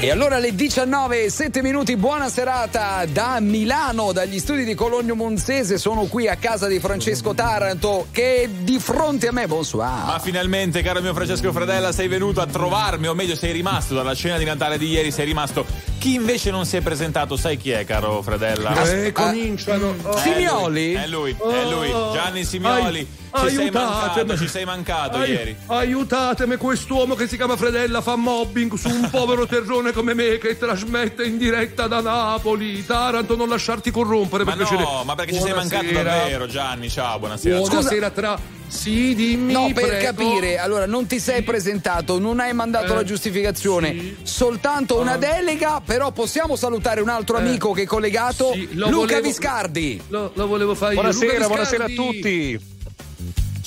E allora alle 19 e 7 minuti, buona serata da Milano, dagli studi di Cologno Monzese. Sono qui a casa di Francesco Taranto che è di fronte a me. Bonsoir. Ma finalmente, caro mio Francesco Fradella, sei venuto a trovarmi, o meglio, sei rimasto dalla cena di Natale di ieri, sei rimasto. Chi invece non si è presentato, sai chi è, caro Fradella? Eh, cominciano. Oh. Simioli? È lui, è lui, Gianni Simioli. Ci sei mancato, ci sei mancato Ai- ieri. Aiutatemi, quest'uomo che si chiama Fredella fa mobbing su un povero terrone come me che trasmette in diretta da Napoli. Taranto, non lasciarti corrompere Ma per piacere. no, ma perché ci sei mancato Buonasera. davvero, Gianni? Ciao, buonasera. Buonasera tra. Sì, dimmi. No, per prego. capire, allora non ti sei presentato, non hai mandato Eh, la giustificazione, sì. soltanto una Ah. delega, però possiamo salutare un altro Eh, amico che è collegato, sì, lo Luca volevo- Viscardi. Lo, lo volevo fare io. Buonasera, buonasera a tutti.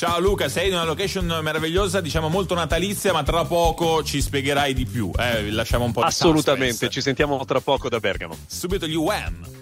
Ciao Luca, sei in una location meravigliosa, diciamo molto natalizia, ma tra poco ci spiegherai di più. Eh, lasciamo un po' di Assolutamente, suspense. ci sentiamo tra poco da Bergamo. Subito gli UM.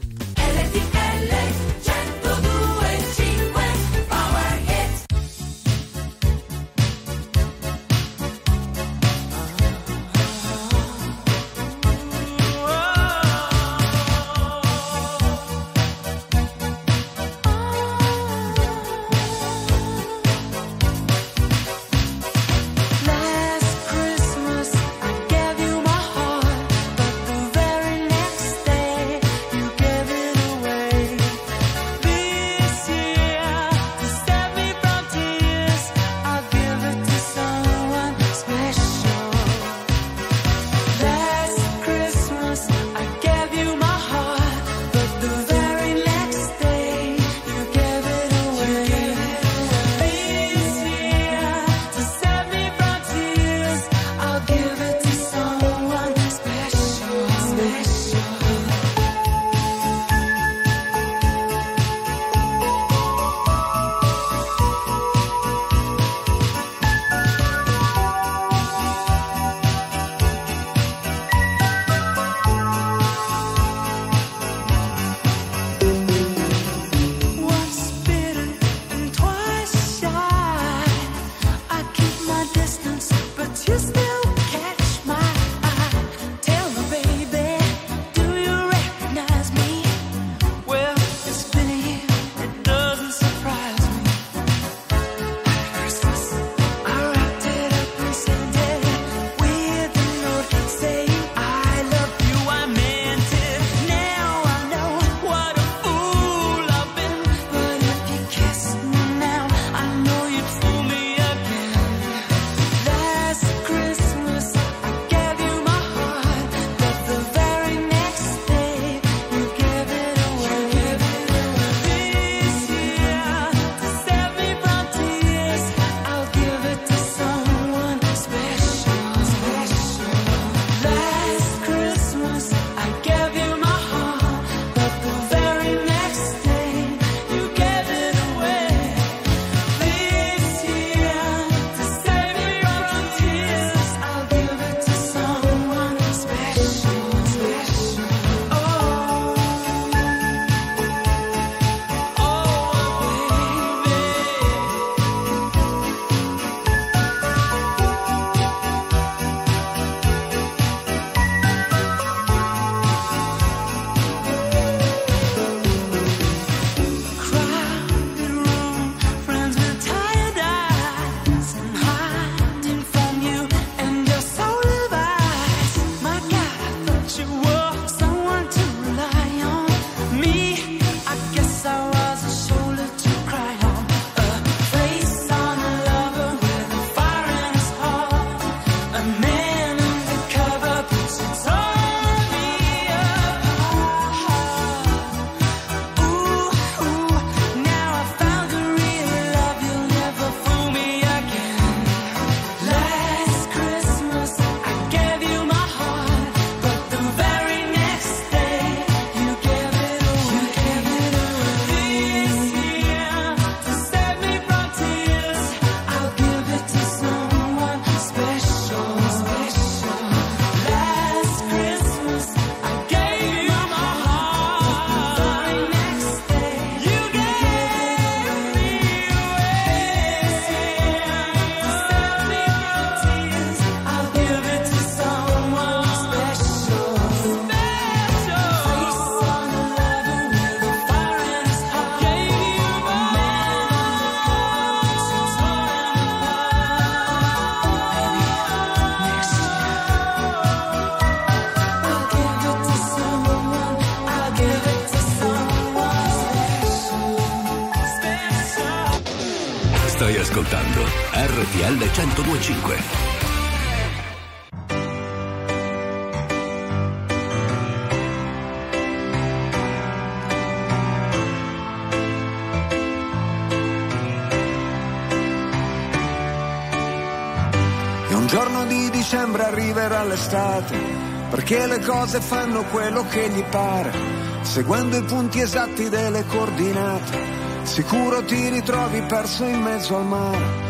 RTL 1025. E un giorno di dicembre arriverà l'estate, perché le cose fanno quello che gli pare, seguendo i punti esatti delle coordinate. Sicuro ti ritrovi perso in mezzo al mare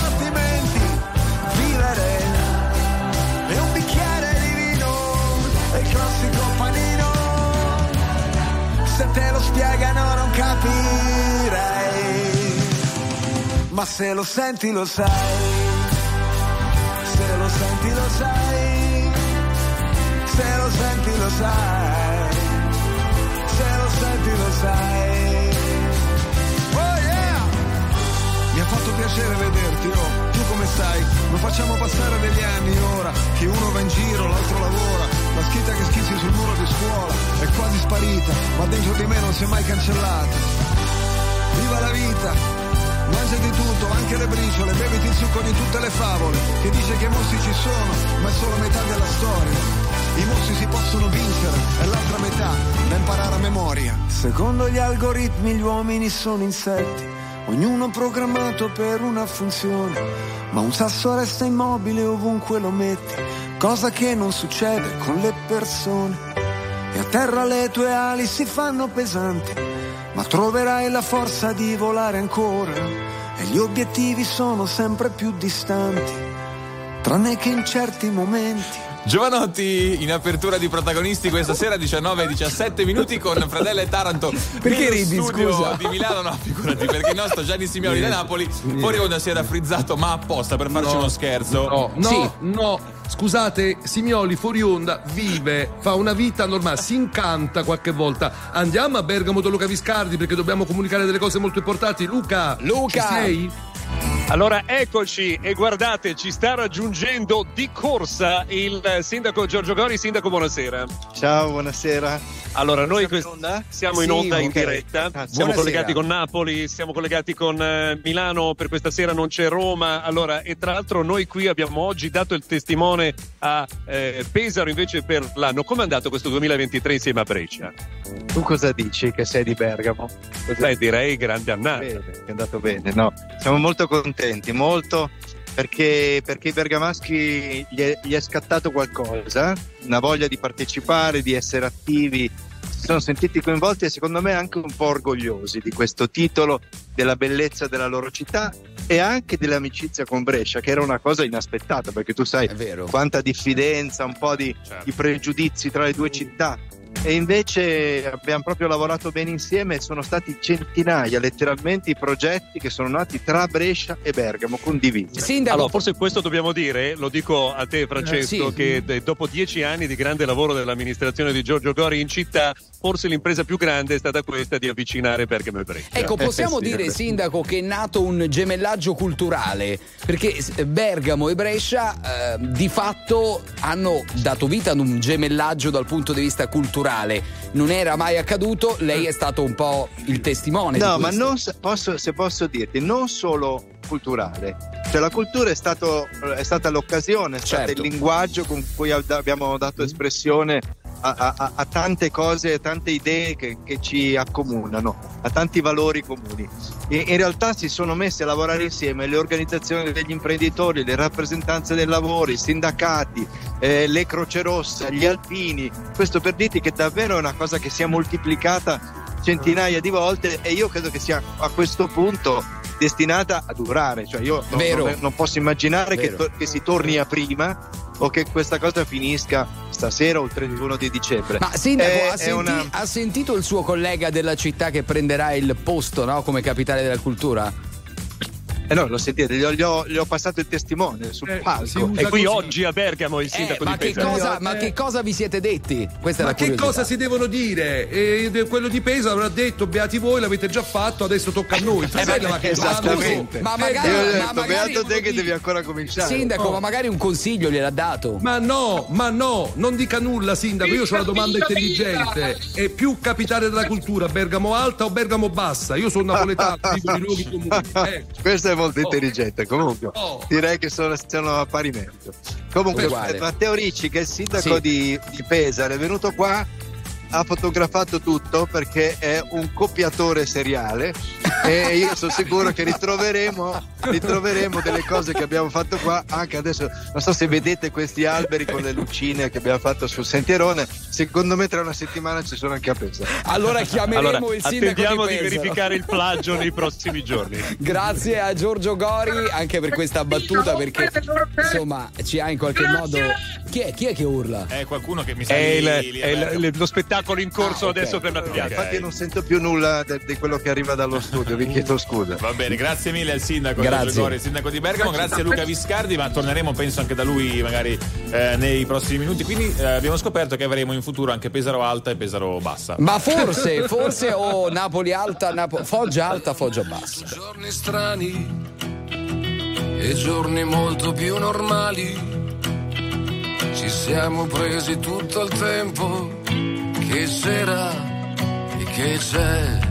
te lo spiegano non capirai ma se lo senti lo sai, se lo senti lo sai, se lo senti lo sai, se lo senti lo sai. Oh! Mi ha fatto piacere vederti, oh, tu come stai? Non facciamo passare degli anni ora, che uno va in giro, l'altro lavora, la scritta che schizzi sul muro di scuola è quasi sparita, ma dentro di me non si è mai cancellata. Viva la vita! Mangia di tutto, anche le briciole, beviti il succo di tutte le favole, che dice che i mostri ci sono, ma è solo metà della storia. I mostri si possono vincere, e l'altra metà da imparare a memoria. Secondo gli algoritmi gli uomini sono insetti, ognuno programmato per una funzione, ma un sasso resta immobile ovunque lo metti, cosa che non succede con le persone. E a terra le tue ali si fanno pesanti, ma troverai la forza di volare ancora e gli obiettivi sono sempre più distanti, tranne che in certi momenti. Giovanotti in apertura di protagonisti questa sera 19 e 17 minuti con Fradella e Taranto Perché ridi, studio scusa? di Milano no figurati perché il nostro Gianni Simioli da Napoli fuori onda si era frizzato ma apposta per farci No. uno scherzo No, no, Sì. no. Scusate, Simioli fuori onda vive, fa una vita normale, si incanta qualche volta. Andiamo a Bergamo da Luca Viscardi perché dobbiamo comunicare delle cose molto importanti. Luca, Luca! sei? Allora eccoci e guardate, ci sta raggiungendo di corsa il sindaco Giorgio Gori. Sindaco, buonasera. Ciao, buonasera. Allora, noi Siamo in onda? siamo in onda in ok. diretta, Ah, siamo collegati con Napoli, siamo collegati con eh, Milano, per questa sera non c'è Roma. Allora, e tra l'altro noi qui abbiamo oggi dato il testimone a eh, Pesaro invece per l'anno. Come è andato questo 2023 insieme a Brescia? Tu cosa dici che sei di Bergamo? Cosa- Beh, direi grande annata. Bene, è andato bene, no? Siamo molto contenti, molto perché, perché i bergamaschi gli è, gli è scattato qualcosa, una voglia di partecipare, di essere attivi, si sono sentiti coinvolti e secondo me anche un po' orgogliosi di questo titolo, della bellezza della loro città e anche dell'amicizia con Brescia, che era una cosa inaspettata, perché tu sai quanta diffidenza, un po' di, Certo. di pregiudizi tra le due città. E invece abbiamo proprio lavorato bene insieme e sono stati centinaia, letteralmente, i progetti che sono nati tra Brescia e Bergamo, condivisi. Sindaco, Allora, forse questo dobbiamo dire, lo dico a te Francesco, Eh, sì. che eh, dopo dieci anni di grande lavoro dell'amministrazione di Giorgio Gori in città, forse l'impresa più grande è stata questa di avvicinare Bergamo e Brescia. Ecco, possiamo Eh, sì, dire, eh. Sindaco, che è nato un gemellaggio culturale, perché s- Bergamo e Brescia eh, di fatto hanno dato vita ad un gemellaggio dal punto di vista culturale. Non era mai accaduto, lei è stato un po' il testimone. di No, ma non se posso, se posso dirti, non solo culturale. Cioè la cultura è, stato, è stata l'occasione, è stato Certo. il linguaggio con cui ab- abbiamo dato espressione a, a- a- tante cose, a tante idee che, che ci accomunano, a tanti valori comuni. E in realtà si sono messi a lavorare insieme le organizzazioni degli imprenditori, le rappresentanze del lavoro, i sindacati, eh, le Croce Rosse, gli alpini. Questo per dirti che davvero è una cosa che si è moltiplicata centinaia di volte e io credo che sia a questo punto destinata a durare. Cioè io non, non- non posso immaginare che, to- che si torni a prima o che questa cosa finisca stasera o il 31 di dicembre. Ma Sindaco, È- ha, senti- una- ha sentito il suo collega della città che prenderà il posto no, come capitale della cultura? Eh no, lo sentite, gli ho, gli ho- gli ho passato il testimone sul Eh, palco. E qui così. oggi a Bergamo il Eh, sindaco ma, di che Pesaro. cosa, Eh. ma che cosa vi siete detti? Questa è Ma la che curiosità. cosa si devono dire? Eh, quello di Pesa avrà detto beati voi, l'avete già fatto, adesso tocca a noi. Fratello, ma che esattamente. Ma magari, ho ma detto, magari beato te che devi ancora cominciare. Sindaco, Oh. ma magari un consiglio gliel'ha dato. Ma no, ma no, non dica nulla, sindaco. Io ho una domanda intelligente. È più capitale della cultura Bergamo Alta o Bergamo Bassa? Io sono napoletano, dico di luoghi comuni. Eh, Questo è molto Oh. intelligente, comunque. Oh. Direi che sono, sono a pari merito. Comunque, Uguale. eh, Matteo Ricci, che è il sindaco Sì. di, di Pesaro, è venuto qua, ha fotografato tutto perché è un copiatore seriale e io sono sicuro che ritroveremo, ritroveremo delle cose che abbiamo fatto qua anche adesso. Non so se vedete questi alberi con le lucine che abbiamo fatto sul sentierone. Secondo me tra una settimana ci sono anche a Pesaro. Allora chiameremo Allora, il sindaco attendiamo di di verificare il plagio nei prossimi giorni. Grazie a Giorgio Gori anche per questa battuta perché insomma ci ha in qualche modo chi è, chi è che urla? È qualcuno che mi sa È, il- lì- lì è il- lo spettacolo in corso Ah, ok. adesso per la Ok. piazza. Infatti non sento più nulla di quello che arriva dallo studio, vi chiedo scusa. Va bene, grazie mille al sindaco Grazie. Giorgio Gori, il sindaco di Bergamo, grazie a Luca Viscardi, ma torneremo penso anche da lui magari eh, nei prossimi minuti. Quindi eh, abbiamo scoperto che avremo in futuro anche Pesaro Alta e Pesaro Bassa. Ma forse, forse o Napoli alta, Napo- Foggia alta, Foggia bassa. Giorni strani e giorni molto più normali. Ci siamo presi tutto il tempo che c'era e che c'è.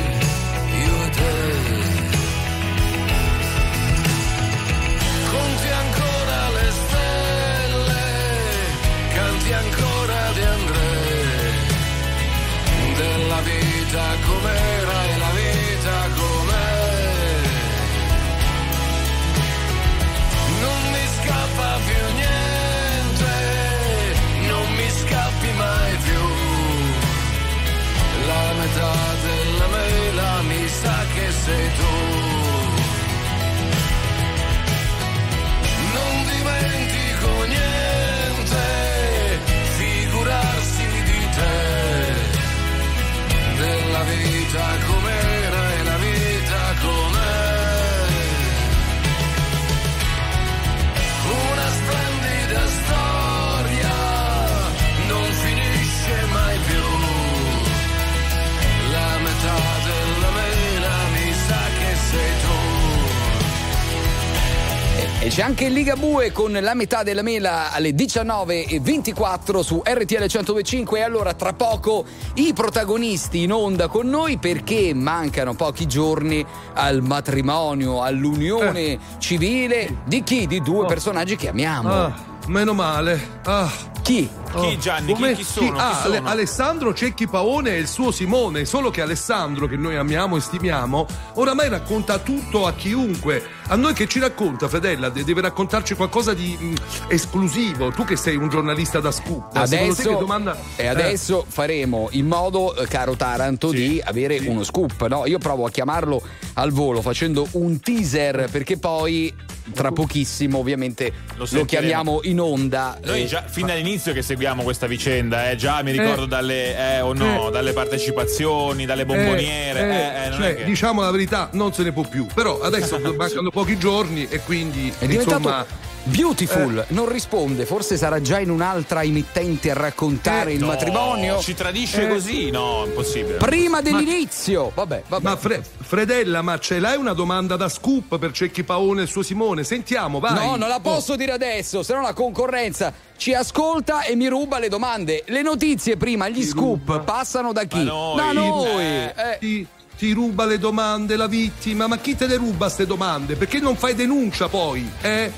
c'è anche il Ligabue con la metà della mela alle 19.24 su RTL 1025 e allora tra poco i protagonisti in onda con noi perché mancano pochi giorni al matrimonio, all'unione civile di chi? Di due personaggi che amiamo. Ah, meno male. Ah. Chi? Chi Gianni? Chi, Come- chi sono? Ah, Chi sono? Ale- Alessandro Cecchi Paone e il suo Simone, solo che Alessandro, che noi amiamo e stimiamo, oramai racconta tutto a chiunque. A noi che ci racconta, Fedella, de- deve raccontarci qualcosa di mm, esclusivo. Tu che sei un giornalista da scoop, Adesso, domanda... e adesso faremo in modo, eh, caro Taranto, Sì, di avere sì. uno scoop. No? Io provo a chiamarlo al volo facendo un teaser perché poi tra pochissimo ovviamente Lo lo, chiamiamo in onda. Noi Eh, già fin dall'inizio che seguiamo questa vicenda, eh, già mi ricordo Eh. dalle eh, o no, Eh. dalle partecipazioni, dalle bomboniere. Eh, eh, eh, non cioè, è che- diciamo la verità, non se ne può più. Però adesso mancano pochi giorni e quindi È diventato insomma. Beautiful, Eh. non risponde, forse sarà già in un'altra emittente a raccontare Eh, il No, matrimonio. Ci tradisce Eh. così? No, impossibile. Prima dell'inizio, vabbè, vabbè. Ma Fre- Fredella, ma ce l'hai una domanda da scoop per Cecchi Paone e il suo Simone? Sentiamo, vai. No, non la posso dire adesso, se no la concorrenza ci ascolta e mi ruba le domande. Le notizie prima, gli scoop, ruba. passano da chi? Da noi. Da noi. Eh. Eh, Ti, ti ruba le domande la vittima, ma chi te le ruba ste domande? Perché non fai denuncia poi? Eh?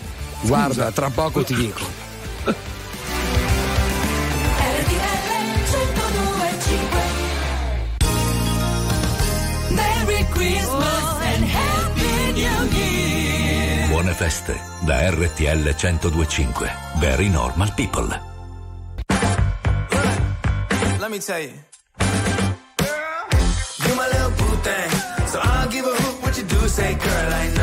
Scusa. Guarda, tra poco ti dico. RTL 1025 Merry Christmas and Happy New Year Buone feste da RTL 1025. Very normal people. Let me tell you. You my little boo thing. So I'll give a hoot what you do say, girl. I know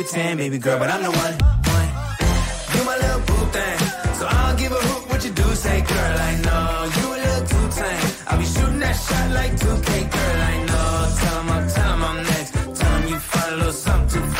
A 10, baby girl, but I'm the one. one. You my little boo thing. So I don't give a hoot what you do say, girl. I know you a little too tame. I'll be shooting that shot like 2K, girl. I know. Tell 'em I'm, tell 'em I'm next. Tell 'em you find a little something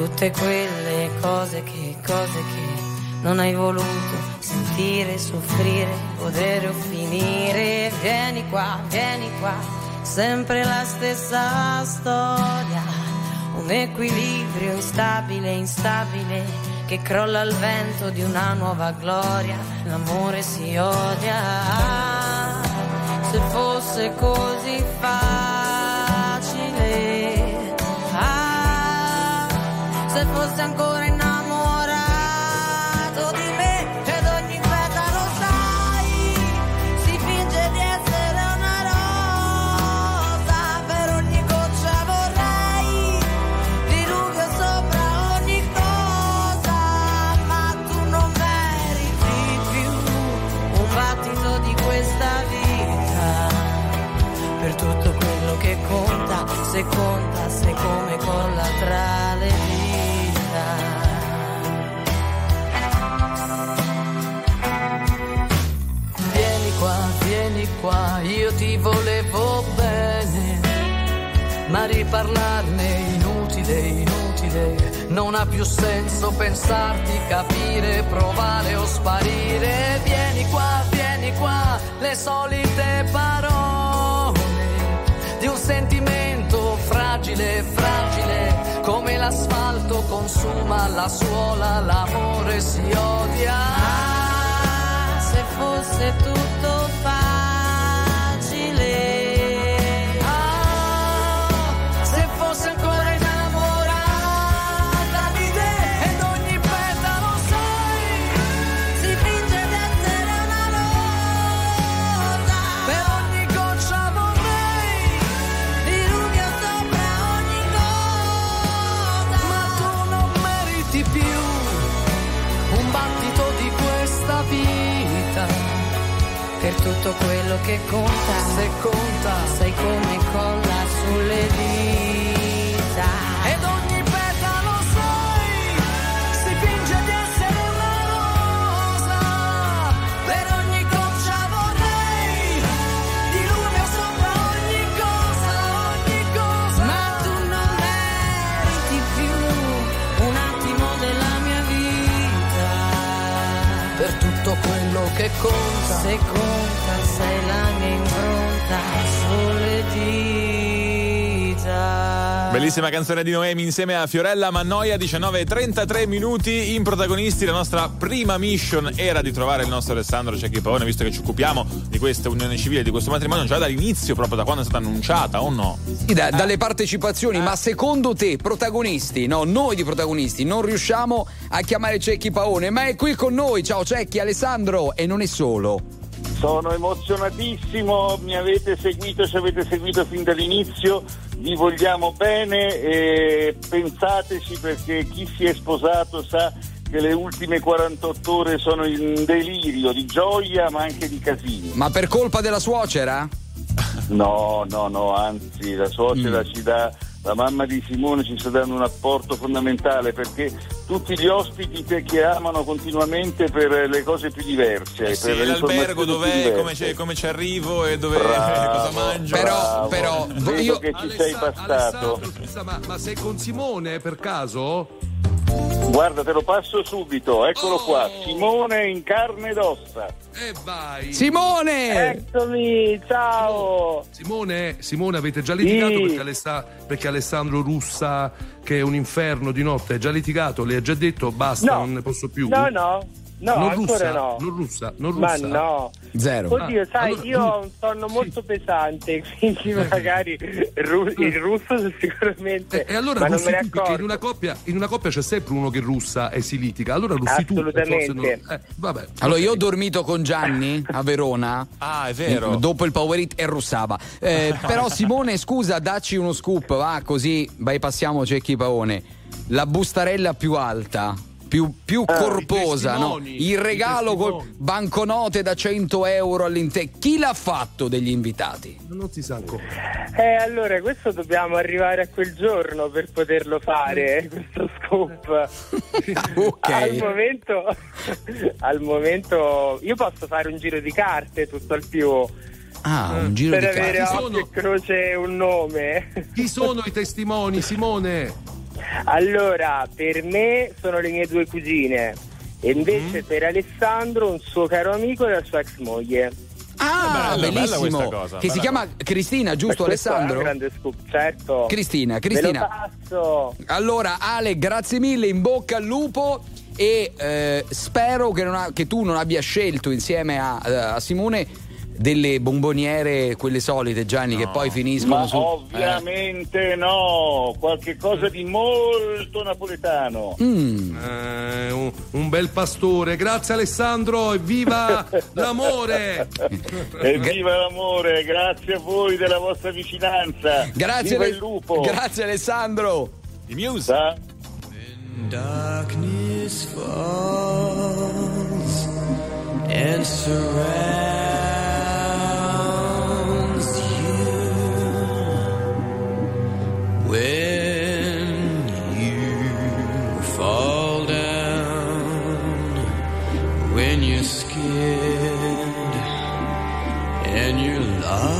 Tutte quelle cose che, cose che non hai voluto sentire, soffrire, godere o finire. Vieni qua, vieni qua, sempre la stessa storia. Un equilibrio instabile, instabile, che crolla al vento di una nuova gloria. L'amore si odia se fosse così facile. Se fosse ancora innamorato di me ed ogni petalo sai, si finge di essere una rosa, per ogni goccia vorrei diluvio sopra ogni cosa, ma tu non meriti più un battito di questa tutto quello che conta, se conta, se come colla vieni qua, io ti volevo bene, ma riparlarne inutile, inutile, non ha più senso pensarti, capire, provare o sparire. Vieni qua, vieni qua, le solite parole di un sentimento fragile, fragile, come l'asfalto consuma la suola, l'amore si odia. Ah, se fosse tutto tutto quello che conta. Se conta. Sai come colla sulle dita. Ed ogni petalo sai si finge di essere una rosa. Per ogni goccia vorrei diluvio sopra ogni cosa ogni cosa. Ma tu non meriti più un attimo della mia vita. Per tutto quello che conta. Se conta sei la mia impronta sulle dita Bellissima canzone di Noemi insieme a Fiorella Mannoia, 19.33 minuti in protagonisti. La nostra prima mission era di trovare il nostro Alessandro Cecchi Paone, visto che ci occupiamo di questa unione civile, di questo matrimonio già dall'inizio, proprio da quando è stata annunciata, o no? Sì, da- dalle partecipazioni, ma secondo te, protagonisti, no, noi di protagonisti, non riusciamo a chiamare Cecchi Paone, ma è qui con noi. Ciao Cecchi, Alessandro, e non è solo. Sono emozionatissimo, mi avete seguito, ci avete seguito fin dall'inizio, vi vogliamo bene e pensateci perché chi si è sposato sa che le ultime 48 ore sono in delirio di gioia ma anche di casini. Ma per colpa della suocera? No, no, no, anzi la suocera Mm. ci dà, la mamma di Simone ci sta dando un apporto fondamentale perché tutti gli ospiti te che amano continuamente per le cose più diverse. Eh sì, per l'albergo dov'è, come, ci- come ci arrivo e dove Bravo, cosa mangio. bravo. però, vedo io- che ci sei Alessa- passato. Alessandro, scusa, ma, ma sei con Simone per caso? Guarda, te lo passo subito, eccolo Oh. qua, Simone in carne ed ossa. E vai. Simone! Eccomi, ciao! Simone, Simone, avete già litigato Sì. perché, Alessa- perché Alessandro Russa, che è un inferno di notte, è già litigato? Le ha già detto basta, No. non ne posso più? No, no, no, non ancora russa, no. Non russa, non Ma russa. no. Zero. Oddio, Ah, sai, allora, io ho un sonno molto pesante, quindi magari ru- il russo sicuramente. E, e allora ma non russi me ne tu, perché in accorgo. una, coppia, in una coppia c'è sempre uno che russa e si litiga. Allora russi tu. Assolutamente. non- eh, vabbè. Allora, io ho dormito con Gianni a Verona. Ah, è vero. Dopo il Power It e russava. Eh, però, Simone, scusa, dacci uno scoop, va così bypassiamo Cecchi Paone. La bustarella più alta. Più, più corposa, no? Il regalo con banconote da 100 euro all'interno. Chi l'ha fatto degli invitati? Non si sa ancora. Eh, allora, questo dobbiamo arrivare a quel giorno per poterlo fare, eh, questo scoop. ok. Al momento, al momento, io posso fare un giro di carte tutto al più. Ah, un giro per di avere carte. e croce un nome. Chi sono i testimoni, Simone? Allora, per me sono le mie due cugine e Mm. invece per Alessandro un suo caro amico e la sua ex moglie. Ah, Bella, bella bellissimo. questa cosa, che si bella chiama Cristina, giusto E questo È Alessandro? un grande scoop, certo. Cristina, Cristina. Allora, Ale, grazie mille, in bocca al lupo. E eh, spero che, non ha- che tu non abbia scelto insieme a, eh, a Simone delle bomboniere, quelle solite, Gianni, che poi finiscono Ma su. ovviamente no, qualche cosa di molto napoletano. eh. Mm. Eh, un, un bel pastore. Grazie Alessandro e viva l'amore! Evviva l'amore, grazie a voi della vostra vicinanza. Grazie, Viva Ale- il lupo. grazie Alessandro. I Muse. Sa? Darkness falls and surrounds when you're scared and you're lost.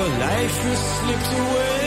Your life has slipped away.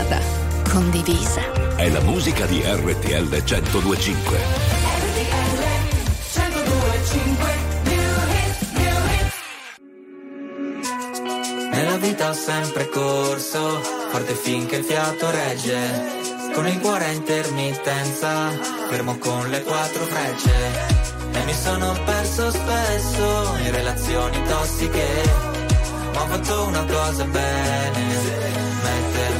Streamata, condivisa. È la musica di RTL 1025. RTL 1025 Nella vita ho sempre corso, forte finché il fiato regge. Con il cuore a intermittenza, fermo con le quattro frecce. E mi sono perso spesso in relazioni tossiche. Ma ho fatto una cosa bene, mettermi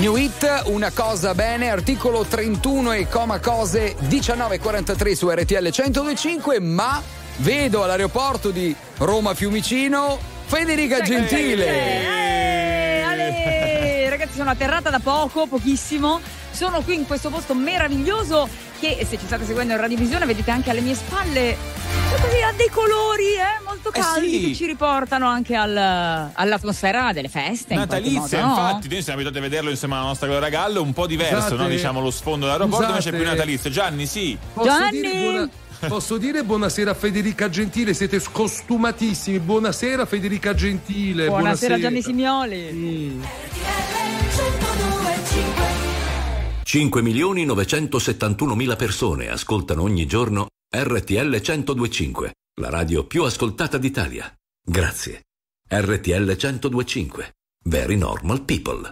New Hit, una cosa bene, articolo 31 e coma cose 1943 su RTL 1025, ma vedo all'aeroporto di Roma Fiumicino Federica Gentile. Eh! Ragazzi, sono atterrata da poco, pochissimo. Sono qui in questo posto meraviglioso che se ci state seguendo in radiovisione vedete anche alle mie spalle così ha dei colori eh, molto Eh caldi sì. che ci riportano anche al- all'atmosfera delle feste. in Natalizia, modo, no? infatti, noi siamo abituati a vederlo insieme alla nostra Gloria Gallo, un po' diverso, no? diciamo lo sfondo dell'aeroporto, invece è più Scusate. natalizio. Gianni, sì. Posso dire, buona- posso dire buonasera Federica Gentile, siete scostumatissimi. Buonasera Federica Gentile. Buonasera Gianni Simioli. Mm. 5 milioni 971 mila persone ascoltano ogni giorno RTL 1025, la radio più ascoltata d'Italia. Grazie. RTL 1025. Very normal people.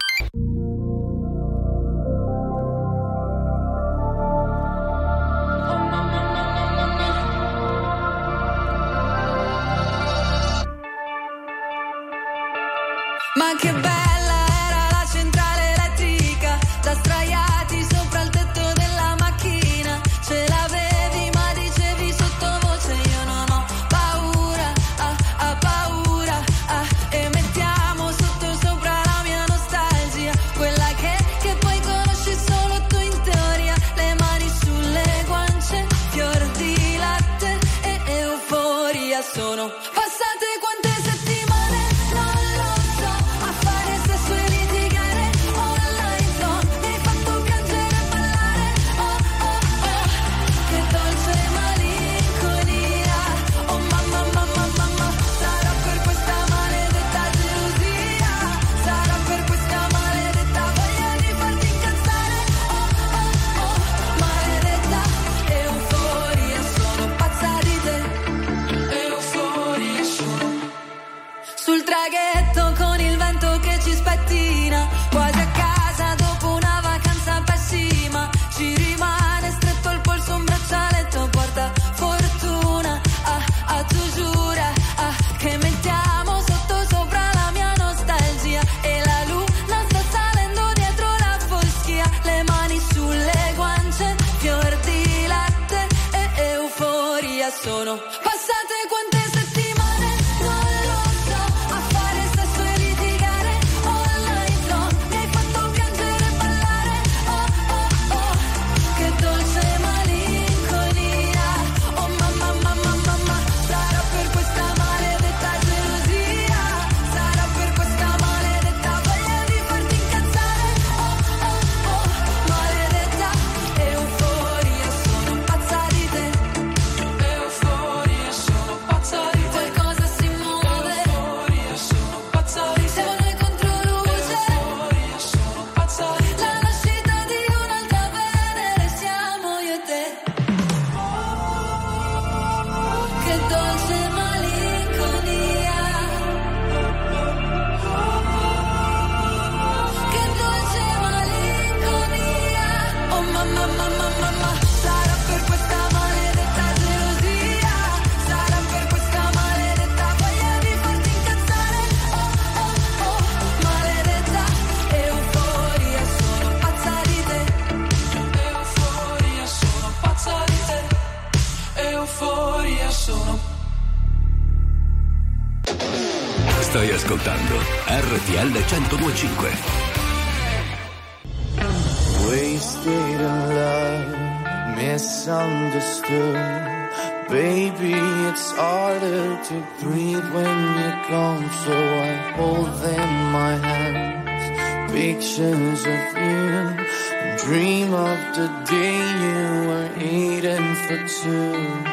Breathe when you're gone, so I hold them in my hands. Pictures of you, dream of the day you were eating for two.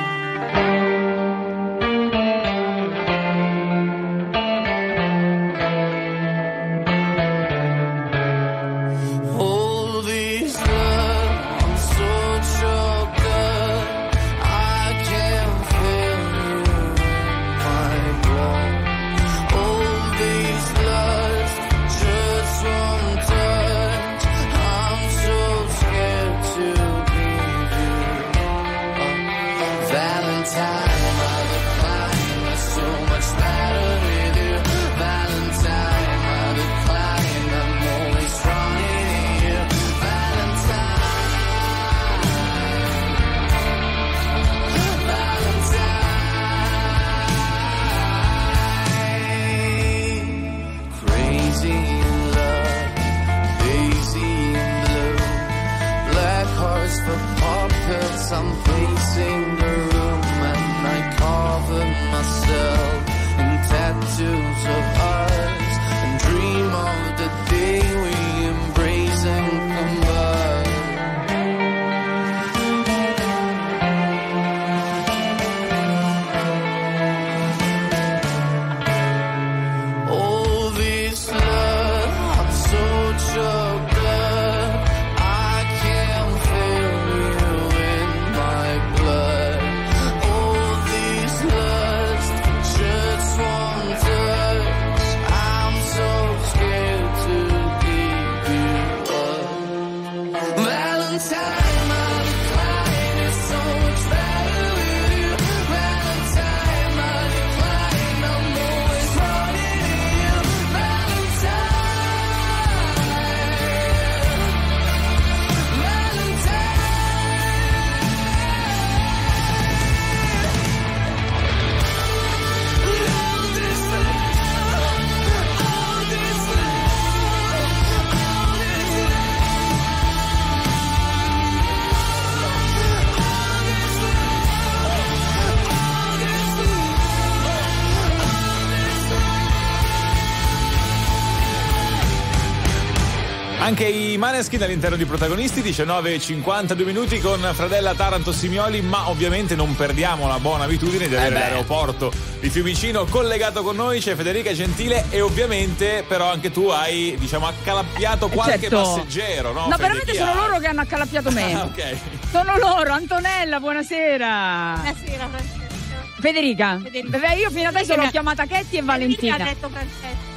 Anche i Maneskin all'interno di protagonisti, 19.52 minuti con Fradella Taranto Simioli, ma ovviamente non perdiamo la buona abitudine di avere beh. l'aeroporto di Fiumicino collegato con noi, c'è Federica Gentile e ovviamente però anche tu hai diciamo accalappiato qualche Certo. passeggero, no? No, veramente sono loro che hanno accalappiato me. Ah, ok. Sono loro, Antonella, buonasera. Buonasera Francesca. Federica. Federica. Beh, io fino adesso Federica. l'ho chiamata Ketty e Valentina. ha detto Francesca.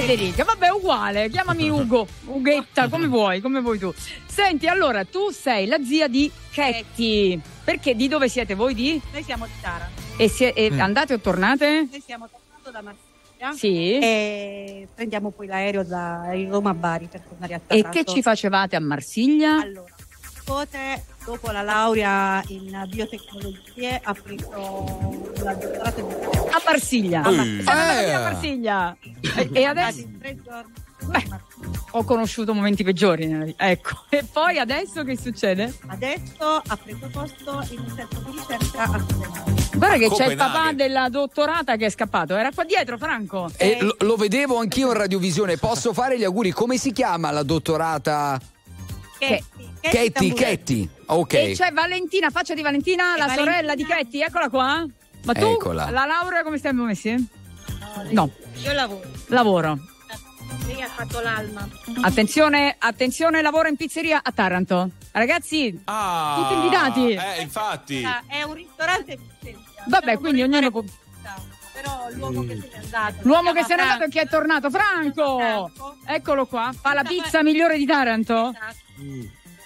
Federica, vabbè, uguale, chiamami Ugo, Ughetta, come vuoi, come vuoi tu. Senti, allora, tu sei la zia di Ketty. Perché di dove siete voi di? Noi siamo di Taranto. E, sie- e Mm. andate o tornate? Noi stiamo tornando da Marsiglia. Sì. E prendiamo poi l'aereo da Roma a Bari per tornare a E Taranto. che ci facevate a Marsiglia? Allora, nipote, dopo la laurea in biotecnologie, ha preso la dottorato di A Marsiglia. A Marsiglia. andati Eh. a Marsiglia. E, e adesso Tre giorni. Beh, ho conosciuto momenti peggiori nella vita. Ecco. E poi adesso che succede? Adesso ha preso posto in un centro di ricerca a Copenaghen. Guarda che c'è il Copenaghen. papà della dottorata che è scappato. Era qua dietro, Franco. E lo, lo vedevo anch'io in radiovisione. Posso fare gli auguri? Come si chiama la dottorata Che, Ketty? Ketty. Ok. E c'è Valentina, faccia di Valentina, E la Valentina- sorella di Ketty, eccola qua. Ma tu, Eccola. la laurea come stiamo messi? No, Io lavoro. lavoro. Lei ha fatto l'alma. Attenzione, attenzione, lavoro in pizzeria a Taranto. Ragazzi, Ah, tutti invitati. Eh, infatti. Ah, È un ristorante pizzeria. Vabbè, quindi un ognuno pizza. Però l'uomo che se n'è andato. L'uomo che se n'è andato e che è tornato, Franco! Franco. Eccolo qua, fa la pizza migliore di Taranto.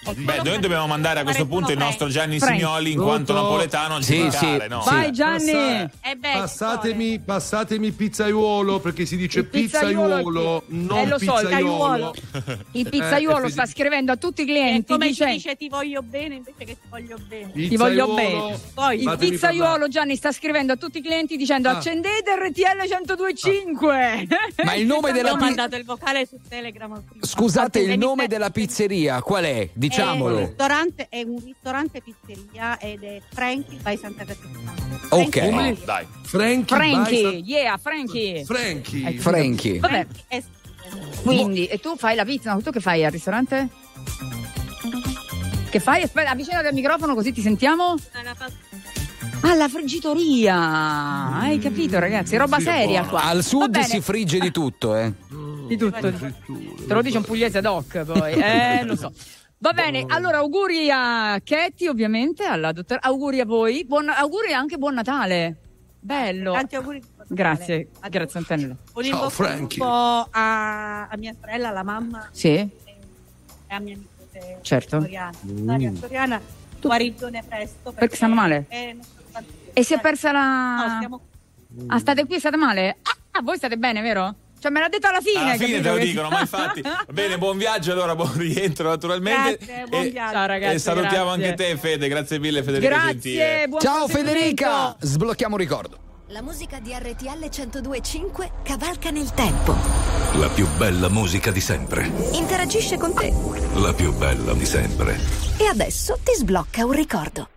Beh, noi dobbiamo mandare a questo punto il nostro Gianni Frank. Simioli in quanto napoletano a Sì, sì, no? Vai Gianni! Passa- Eh Passatemi, passatemi pizzaiuolo perché si dice Il pizzaiuolo non Eh, lo so, il pizzaiolo. Il pizzaiuolo Eh, sta scrivendo a tutti i clienti come dice, si dice ti voglio bene invece che ti voglio bene. Ti voglio bene. Poi il pizzaiuolo parlare. Gianni sta scrivendo a tutti i clienti dicendo Ah. accendete RTL 1025. Ma il nome della ho pi- mandato il vocale su Telegram. prima. Scusate, il Attendemi nome della pizzeria qual è? È un, Diciamolo. ristorante, è un ristorante pizzeria ed è Frankie by Santa Caterina. Ok. Oh, dai. Frankie, Frankie, Bison- yeah, Frankie. Frankie. Ecco. Frankie. Vabbè, Frankie quindi e tu fai la pizza, no, tu che fai al ristorante? Che fai? Aspetta, avvicinati al microfono così ti sentiamo. pasta- Ah, friggitoria! Hai capito, ragazzi? Roba Sì, seria qua. Al sud si frigge di tutto, eh. Di tutto. Te lo dice un pugliese ad hoc poi, eh, lo so. Va bene, allora auguri a Ketty ovviamente, alla dottor, auguri a voi, buon, auguri anche buon Natale. Bello. Tanti auguri. di buon Grazie, Natale. grazie Antonella. Un Ciao, al Frankie. lupo a, a mia sorella, alla mamma Sì, e a mia nipote Certo. Soriana. Daria Soriana, guarigione presto. Perché stanno male? Eh, E si è persa la... No, stiamo Ah, state qui, state male? Ah, ah, voi state bene, vero? Cioè me l'ha detto alla fine. Alla fine te lo Che- dicono, ma infatti. Bene, buon viaggio allora, buon rientro naturalmente. Grazie, buon e, viaggio. Ciao ragazzi. e salutiamo grazie. anche te Fede, grazie mille Federica. Grazie, buon Ciao. Federica! Sblocchiamo un ricordo. La musica di RTL 1025 cavalca nel tempo. La più bella musica di sempre. Interagisce con te. La più bella di sempre. E adesso ti sblocca un ricordo.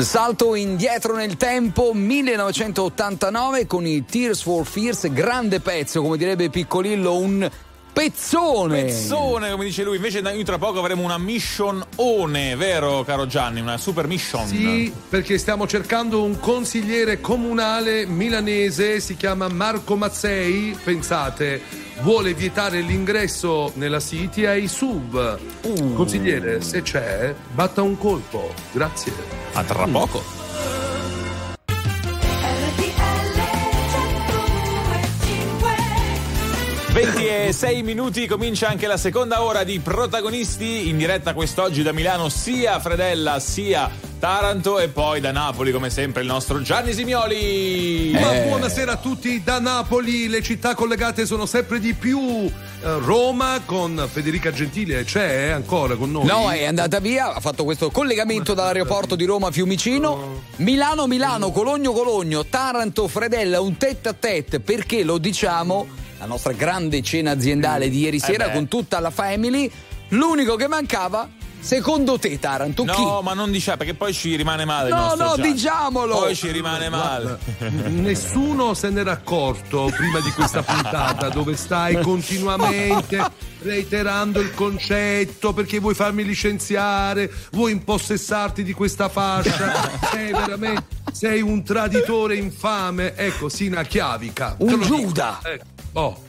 Un salto indietro nel tempo, 1989 con i Tears for Fears, grande pezzo, come direbbe Piccolillo, un pezzone. Pezzone, come dice lui. Invece noi tra poco avremo una mission one, vero caro Gianni? Una super mission. Sì, perché stiamo cercando un consigliere comunale milanese, si chiama Marco Mazzei, pensate, vuole vietare l'ingresso nella City ai SUV. Uh. Consigliere, se c'è, batta un colpo. Grazie. A tra poco. 26 minuti comincia anche la seconda ora di protagonisti in diretta quest'oggi da Milano sia Fredella sia Taranto e poi da Napoli come sempre il nostro Gianni Simioli. Ma buonasera a tutti da Napoli, le città collegate sono sempre di più. Eh, Roma con Federica Gentile c'è eh, ancora con noi? No, è andata via, ha fatto questo collegamento dall'aeroporto di Roma Fiumicino. Milano, Milano, Cologno, Cologno, Taranto, Fredella, un tête a tête, perché lo diciamo, la nostra grande cena aziendale di ieri sera beh. con tutta la family, l'unico che mancava, secondo te Taranto, chi? No, ma non diciamo perché poi ci rimane male. No, no, Gianni. diciamolo. Poi ci rimane male. Nessuno se n'era accorto prima di questa puntata dove stai continuamente reiterando il concetto perché vuoi farmi licenziare, vuoi impossessarti di questa fascia. Sei veramente sei un traditore infame. Ecco, Sina Chiavica. Un. Giuda. Ecco. Oh.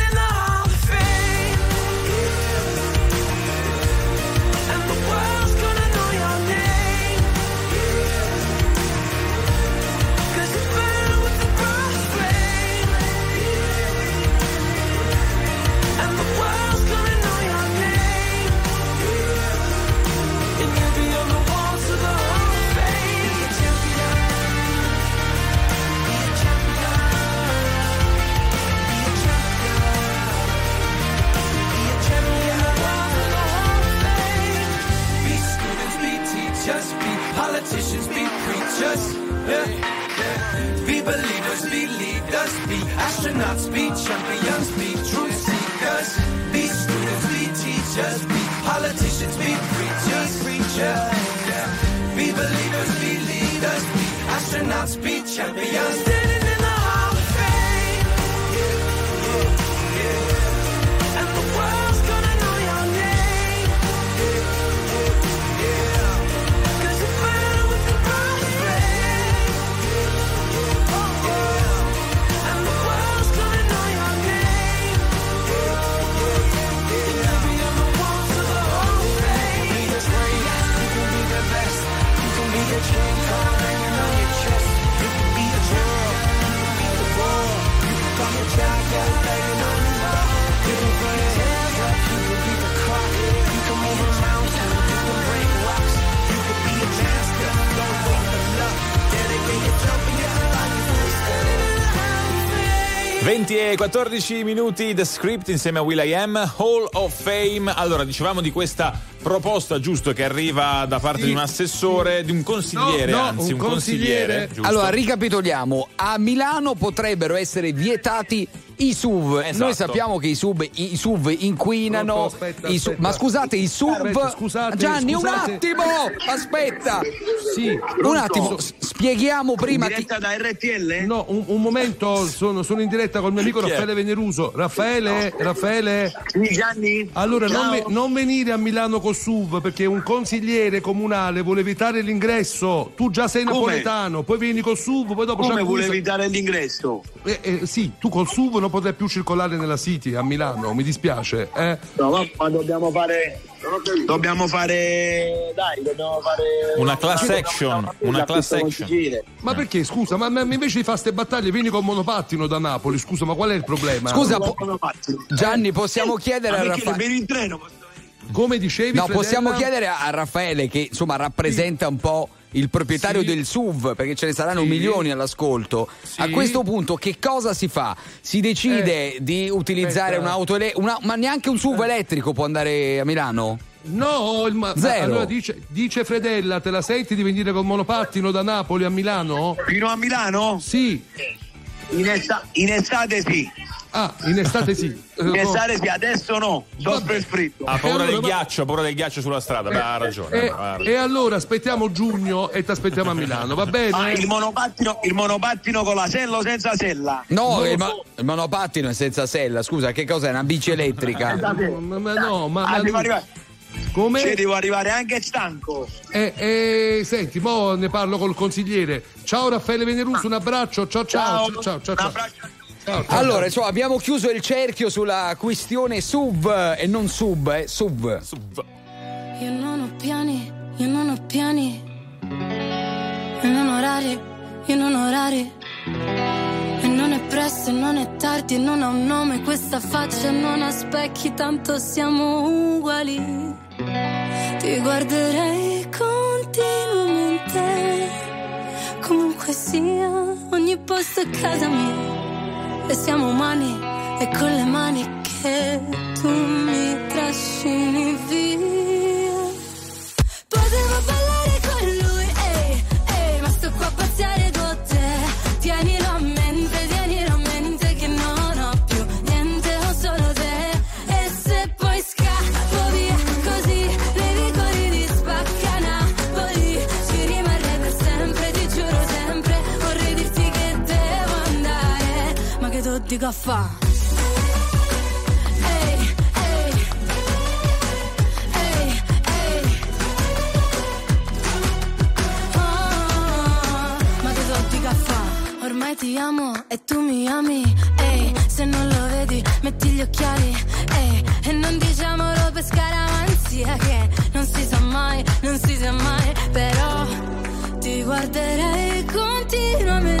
20 e 14 minuti The Script insieme a Will.i.am Hall of Fame allora dicevamo di questa proposta giusto che arriva da parte Sì. di un assessore di un consigliere No, no, anzi un un consigliere, giusto? Allora, ricapitoliamo. A Milano potrebbero essere vietati i SUV. Esatto. Noi sappiamo che i SUV, i SUV inquinano. Pronto, aspetta, i SUV aspetta. ma scusate, i SUV. Aspetta, scusate, Gianni, scusate. un attimo! Aspetta! Sì, Un attimo, spieghiamo prima. chi- da RTL? No, un, un momento, sono, sono in diretta col mio amico Chi è? Raffaele Veneruso. Raffaele, Raffaele. Gianni. Allora, non, ve- non venire a Milano col SUV perché un consigliere comunale vuole evitare l'ingresso. Tu già sei Come? napoletano, poi vieni col SUV, poi dopo Come vuole evitare l'ingresso? Eh, eh, sì, tu col SUV non potrai più circolare nella City a Milano, mi dispiace. Eh? No, ma, ma dobbiamo fare. Dobbiamo fare. Dai, dobbiamo fare. Una class action, una class action. Ma perché scusa? Ma, ma invece di fare ste battaglie vieni con monopattino da Napoli, scusa, ma qual è il problema? Scusa, po- Gianni, possiamo chiedere a Raffaele. in treno. Come dicevi? No, Fredella? possiamo chiedere a Raffaele che insomma rappresenta un po' il proprietario Sì. del SUV, perché ce ne saranno Sì. milioni all'ascolto. A Sì. questo punto che cosa si fa? Si decide di utilizzare aspetta. un'auto ele- una- ma neanche un SUV elettrico può andare a Milano? No, ma- Zero. allora dice, dice Fredella, te la senti di venire col monopattino da Napoli a Milano? Fino a Milano? Sì. In, esta- in estate sì. Ah, in estate sì. In estate sì, adesso no, soffre il fritto. Ha paura allora, del ma- ghiaccio, ha paura del ghiaccio sulla strada. Beh, ha ragione. E, ha ragione. e allora aspettiamo giugno e ti aspettiamo a Milano, va bene? Ah, il monopattino, il monopattino con la sella o senza sella? No, il, ma- il monopattino è senza sella, scusa, che cos'è? Una bici elettrica? Ma, ma no, ma, Ah, ma devo arrivare. come? Ci devo arrivare anche stanco. Eh, eh, senti, mo ne parlo col consigliere. Ciao Raffaele Veneruso, un abbraccio. Ciao ciao ciao ciao. ciao, ciao. Ciao, ciao, Allora, insomma, abbiamo chiuso il cerchio sulla questione sub e non sub, eh, sub. Io non ho piani, io non ho piani. E non orari, io non ho orari. E non è presto, e non è tardi, non ha un nome questa faccia, non ha specchi, tanto siamo uguali. Ti guarderei continuamente, comunque sia, ogni posto è casa mia. E siamo umani, e con le mani che tu mi trascini via. Dico a fa'? Ehi. Ah, ma che caffè? Ormai ti amo e tu mi ami. Ehi, se non lo vedi, metti gli occhiali. Ehi, e non diciamolo per scaramanzia che non si sa mai, non si sa mai. Però ti guarderei continuamente.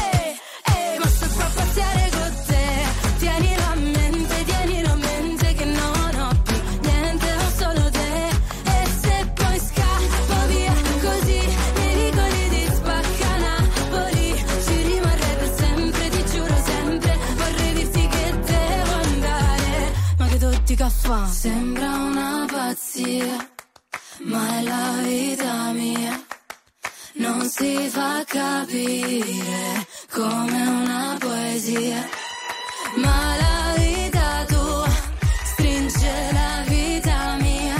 Sembra una pazzia, ma è la vita mia. Non si fa capire come una poesia, ma la vita tua stringe la vita mia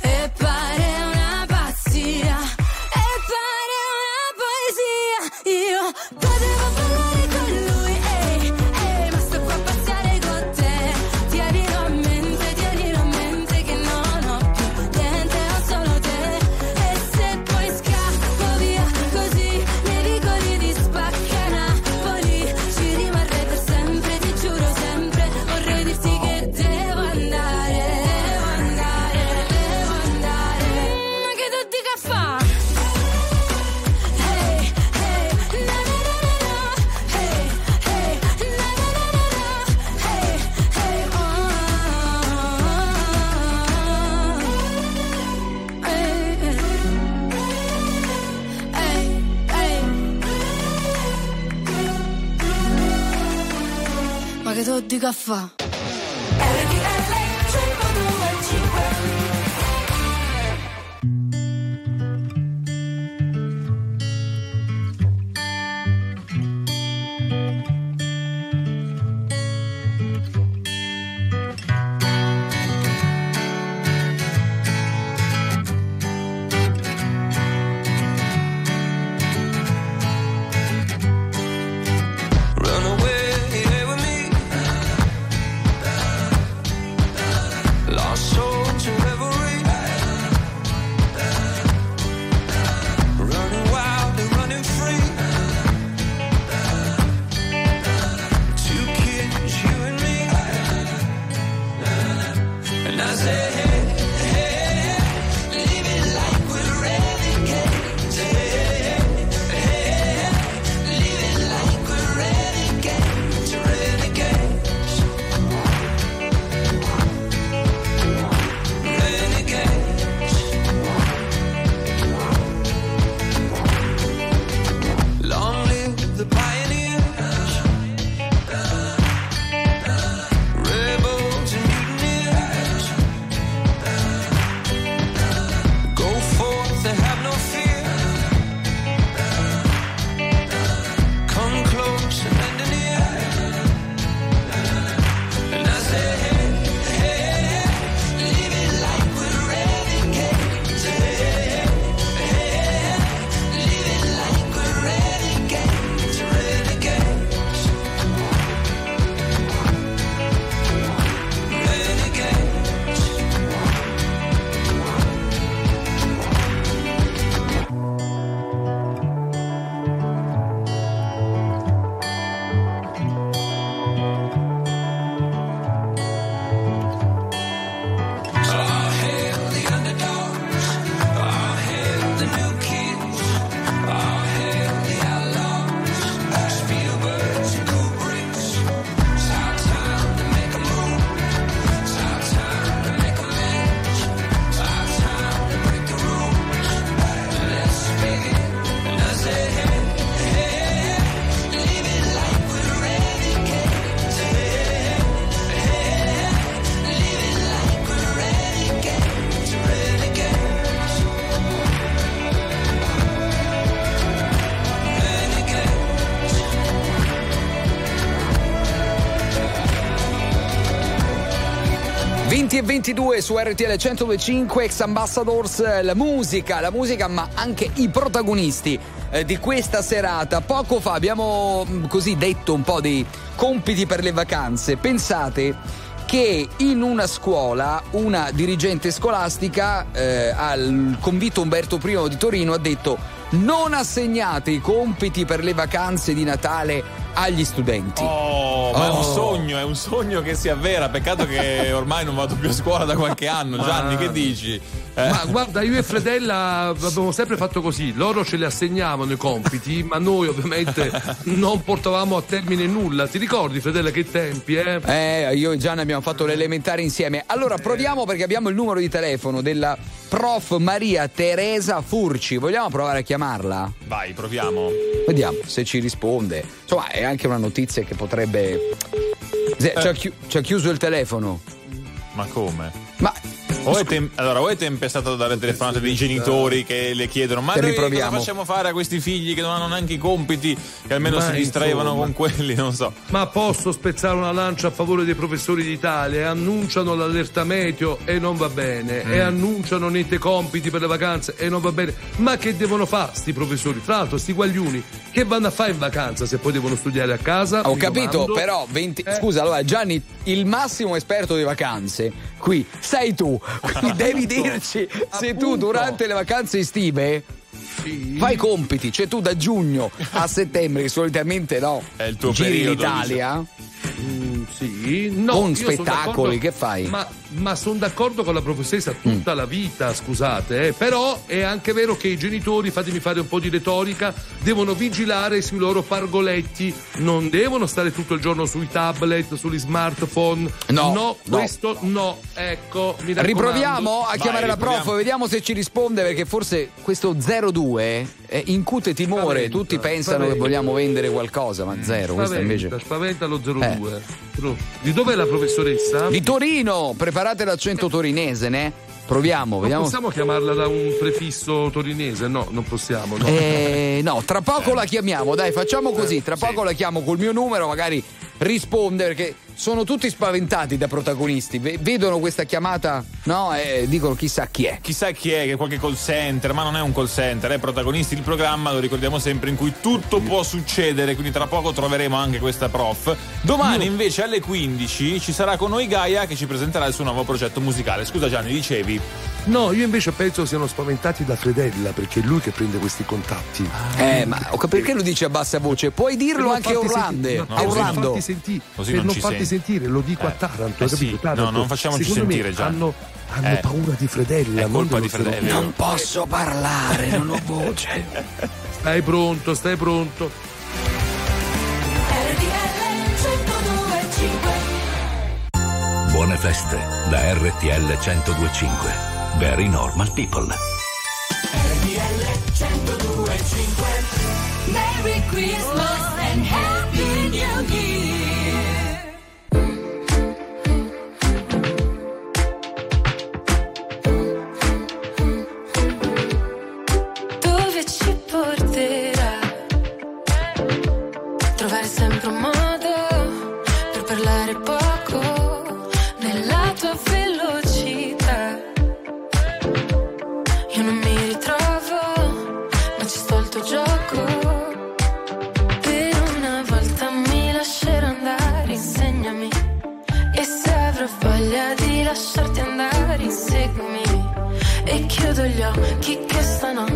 e pare una pazzia, e pare una poesia. Io potevo ballare hey. Ma che tu dica fa? 22 su RTL 1025 ex ambassadors eh, la musica, la musica ma anche i protagonisti eh, di questa serata. Poco fa abbiamo mh, così detto un po' dei compiti per le vacanze. Pensate che in una scuola una dirigente scolastica eh, al convito Umberto I di Torino ha detto non assegnate i compiti per le vacanze di Natale agli studenti. Oh, ma è un Oh. sogno, è un sogno che si avvera. Peccato che ormai non vado più a scuola da qualche anno. Gianni, Ma- che dici? Eh. Ma guarda, io e Fredella abbiamo sempre fatto così, loro ce li assegnavano i compiti, ma noi ovviamente non portavamo a termine nulla. Ti ricordi Fredella che tempi, eh? Eh, io e Gianni abbiamo fatto l'elementare insieme. Allora proviamo perché abbiamo il numero di telefono della prof Maria Teresa Furci. Vogliamo provare a chiamarla? Vai, proviamo. Vediamo se ci risponde. Insomma, è anche una notizia che potrebbe. Ci, ha chi- ci ha chiuso il telefono. Ma come? Ma O è, tem- allora, o è tempestato dalle telefonate dei genitori che le chiedono: Ma noi cosa facciamo fare a questi figli che non hanno neanche i compiti, che almeno Ma si distraevano insomma. con quelli? Non so. Ma posso spezzare una lancia a favore dei professori d'Italia e annunciano l'allerta meteo e non va bene Mm. e annunciano niente compiti per le vacanze e non va bene. Ma che devono fare sti professori? Tra l'altro sti guagliuni che vanno a fare in vacanza se poi devono studiare a casa? Ho capito, domando. però 20 Eh. scusa, allora Gianni, il massimo esperto di vacanze qui sei tu. Quindi devi dirci se tu durante le vacanze estive fai i compiti, cioè tu da giugno a settembre, che solitamente no, È il tuo giri periodo, l'Italia. Mm, sì, no, Con spettacoli, che fai? Ma, ma sono d'accordo con la professoressa tutta la vita, scusate, eh, però è anche vero che i genitori, fatemi fare un po' di retorica, devono vigilare sui loro pargoletti, non devono stare tutto il giorno sui tablet, sugli smartphone. No, no, no. questo no, ecco, mi raccomando. Riproviamo a Vai, chiamare la prof, riproviamo. vediamo se ci risponde perché forse questo 02 eh, incute timore, Spaventa, tutti pensano spaventa. che vogliamo vendere qualcosa, ma zero, questa Spaventa, invece spaventa lo 02. Però- Di dov'è la professoressa? di Torino, preparate l'accento torinese, ne? Proviamo, Non vediamo. possiamo chiamarla da un prefisso torinese? No, non possiamo. No. Eh, no, tra poco la chiamiamo, dai, facciamo così. Tra poco la chiamo col mio numero, magari risponde perché sono tutti spaventati da protagonisti. Ve- vedono questa chiamata, no? E dicono chissà chi è. Chissà chi è, che è qualche call center, ma non è un call center, è protagonisti del programma, lo ricordiamo sempre, in cui tutto può succedere, quindi tra poco troveremo anche questa prof. Domani invece alle 15 ci sarà con noi Gaia che ci presenterà il suo nuovo progetto musicale. Scusa Gianni, dicevi? No, io invece penso siano spaventati da Fredella perché è lui che prende questi contatti. Eh, ma perché lo dici a bassa voce? Puoi dirlo Per anche a Orlando. a no, per non Orlando. farti sentire, Così per non farti senti. sentire, lo dico a Eh, Taranto, eh sì, Taranto, no, non facciamoci secondo sentire, Gianni. Hanno, hanno Eh. paura di Fredella. È non colpa di Fredella. 02. Non posso parlare, non ho voce. Stai pronto, stai pronto. Buone feste da RTL 1025. Very normal people. Merry Christmas and Happy gli occhi che stanotte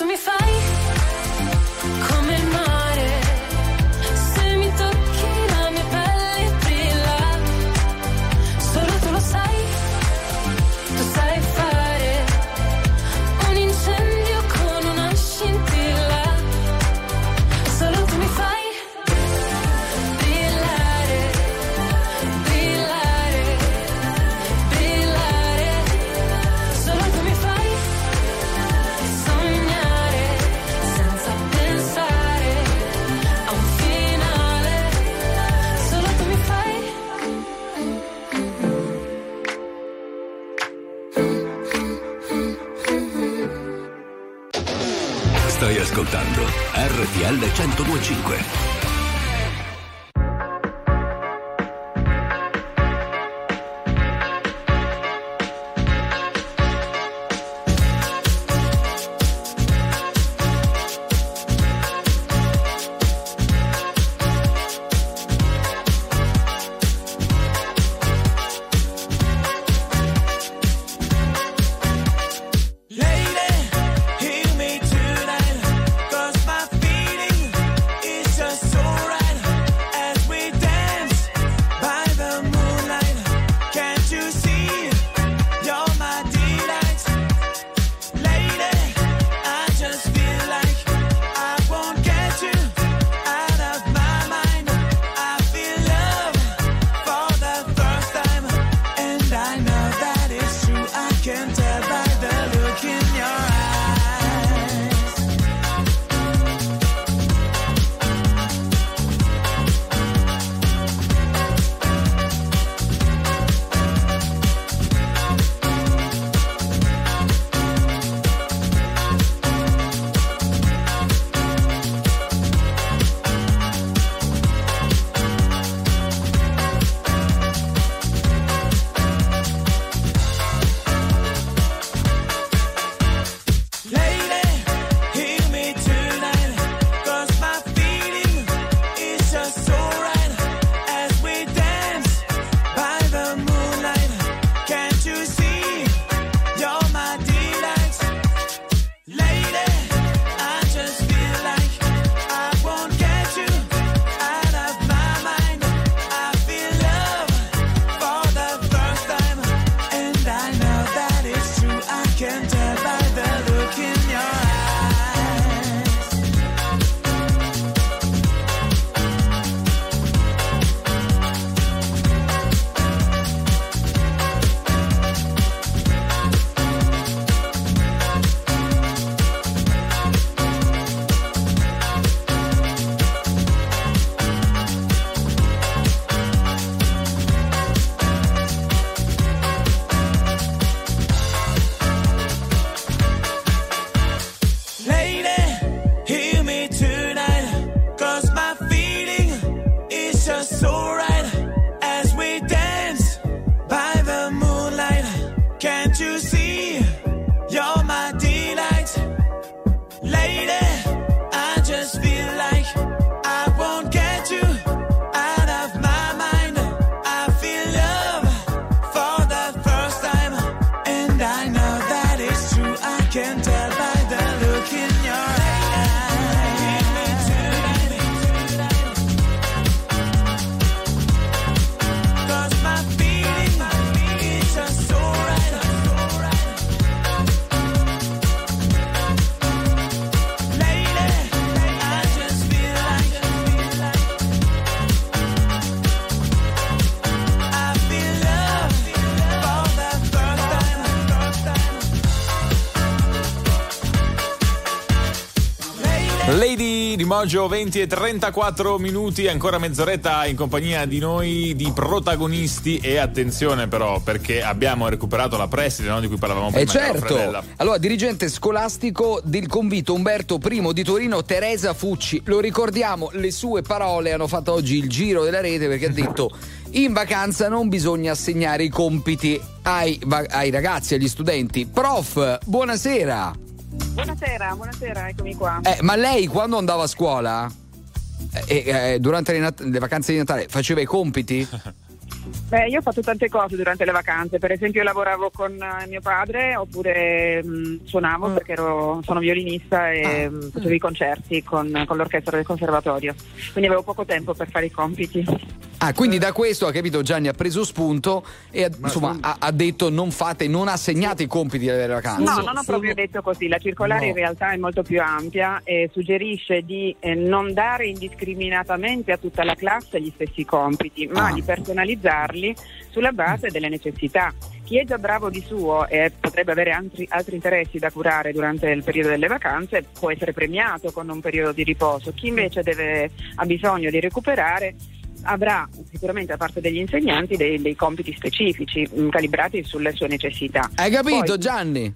Solo tu mi Mojo 20 e 34 minuti, ancora mezz'oretta in compagnia di noi, di protagonisti e attenzione però perché abbiamo recuperato la preside no, di cui parlavamo Eh prima. caro certo. Allora, dirigente scolastico del convito Umberto I di Torino, Teresa Fucci. Lo ricordiamo, le sue parole hanno fatto oggi il giro della rete perché ha detto in vacanza non bisogna assegnare i compiti ai, ai ragazzi, agli studenti. Prof, buonasera. Buonasera, buonasera, eccomi qua. Eh, ma lei quando andava a scuola, eh, eh, durante le, nat- le vacanze di Natale, faceva i compiti? Beh, io ho fatto tante cose durante le vacanze, per esempio lavoravo con eh, mio padre oppure mh, suonavo Mm. perché ero- sono violinista Ah. e mh, facevo i concerti con, con l'orchestra del conservatorio, quindi avevo poco tempo per fare i compiti. Ah, quindi da questo ha capito Gianni, ha preso spunto e ha, insomma, ha, ha detto non fate, non assegnate i compiti delle vacanze. No, non ho proprio detto così, la circolare No. in realtà è molto più ampia e suggerisce di eh, non dare indiscriminatamente a tutta la classe gli stessi compiti, ma Ah. di personalizzarli sulla base delle necessità. Chi è già bravo di suo e potrebbe avere altri, altri interessi da curare durante il periodo delle vacanze può essere premiato con un periodo di riposo. Chi invece deve- ha bisogno di recuperare avrà sicuramente da parte degli insegnanti dei, dei compiti specifici mh, calibrati sulle sue necessità. Hai capito Poi- Gianni?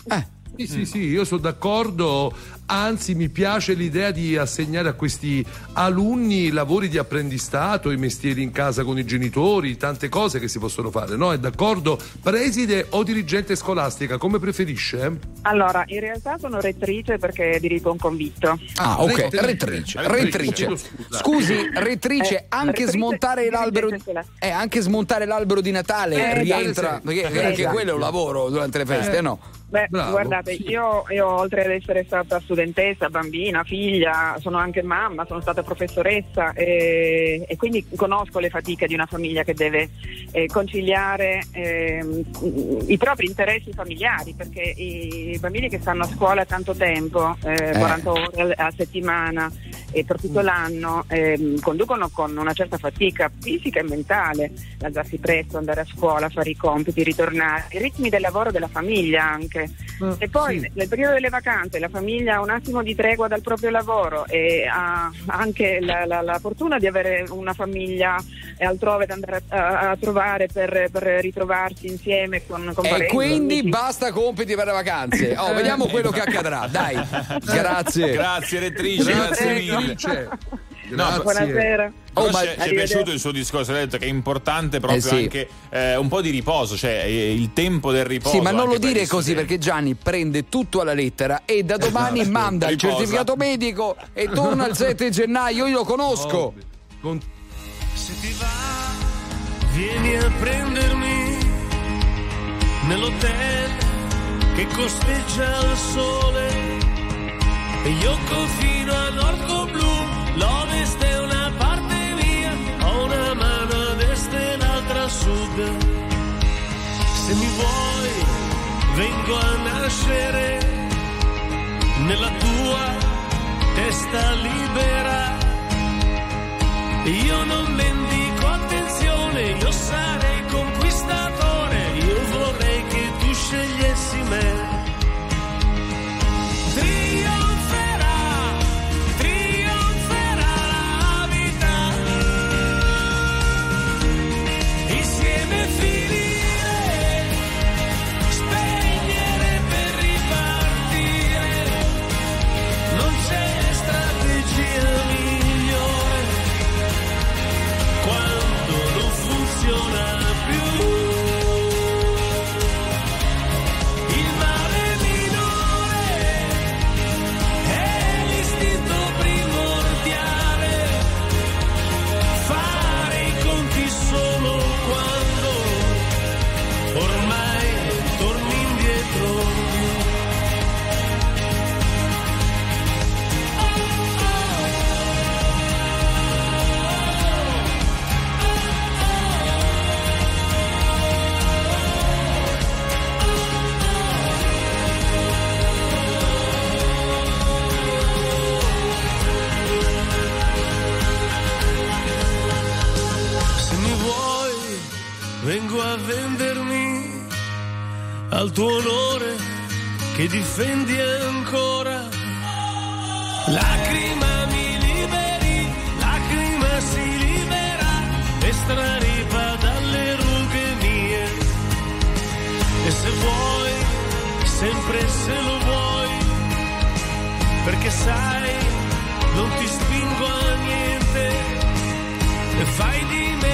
Sì, sì, sì, io sono d'accordo, anzi mi piace l'idea di assegnare a questi alunni lavori di apprendistato, i mestieri in casa con i genitori, tante cose che si possono fare, no? È d'accordo? Preside o dirigente scolastica, come preferisce? Allora, in realtà sono rettrice perché dirigo un convitto. Ah, ok, Rettrice. rettrice, Rettrice. Scusi, rettrice, Eh, anche rettrice, smontare eh, anche smontare l'albero di Natale Eh, rientra, esatto. perché Eh, anche esatto. quello è un lavoro durante le feste, Eh. no? Beh, Bravo, guardate, sì. io, io oltre ad essere stata studentessa, bambina, figlia, sono anche mamma, sono stata professoressa e, e quindi conosco le fatiche di una famiglia che deve eh, conciliare ehm, i propri interessi familiari, perché i bambini che stanno a scuola tanto tempo, eh, 40 ore a settimana e per tutto l'anno, ehm, conducono con una certa fatica fisica e mentale, alzarsi presto, andare a scuola, fare i compiti, ritornare, i ritmi del lavoro della famiglia anche. E poi nel periodo delle vacanze la famiglia ha un attimo di tregua dal proprio lavoro e ha anche la, la- la fortuna di avere una famiglia altrove da andare a, a trovare per, per ritrovarsi insieme con, con E parenti, quindi amici. basta compiti per le vacanze. Oh, vediamo quello che accadrà. Dai. Grazie. Grazie rettrice, grazie mille. No, Buonasera. Oh, ma- ci è- piaciuto il suo discorso, ha detto che è importante proprio Eh sì. anche eh, un po' di riposo, cioè eh, il tempo del riposo. Sì, ma non lo per dire gli così perché Gianni prende tutto alla lettera e da domani Esatto. manda il Riposa. certificato medico e torna il 7 gennaio. Io lo conosco. Se ti va, vieni a prendermi nell'hotel che costeggia il sole. E io confino a nord con blu, l'ovest è una parte mia, ho una mano a destra e l'altra a sud. Se mi vuoi, vengo a nascere nella tua testa libera. Io non mendico attenzione, io sarei vendermi al tuo onore che difendi ancora. Lacrima mi liberi, lacrima si libera e straripa dalle rughe mie. E se vuoi, sempre se lo vuoi, perché sai, non ti spingo a niente e fai di me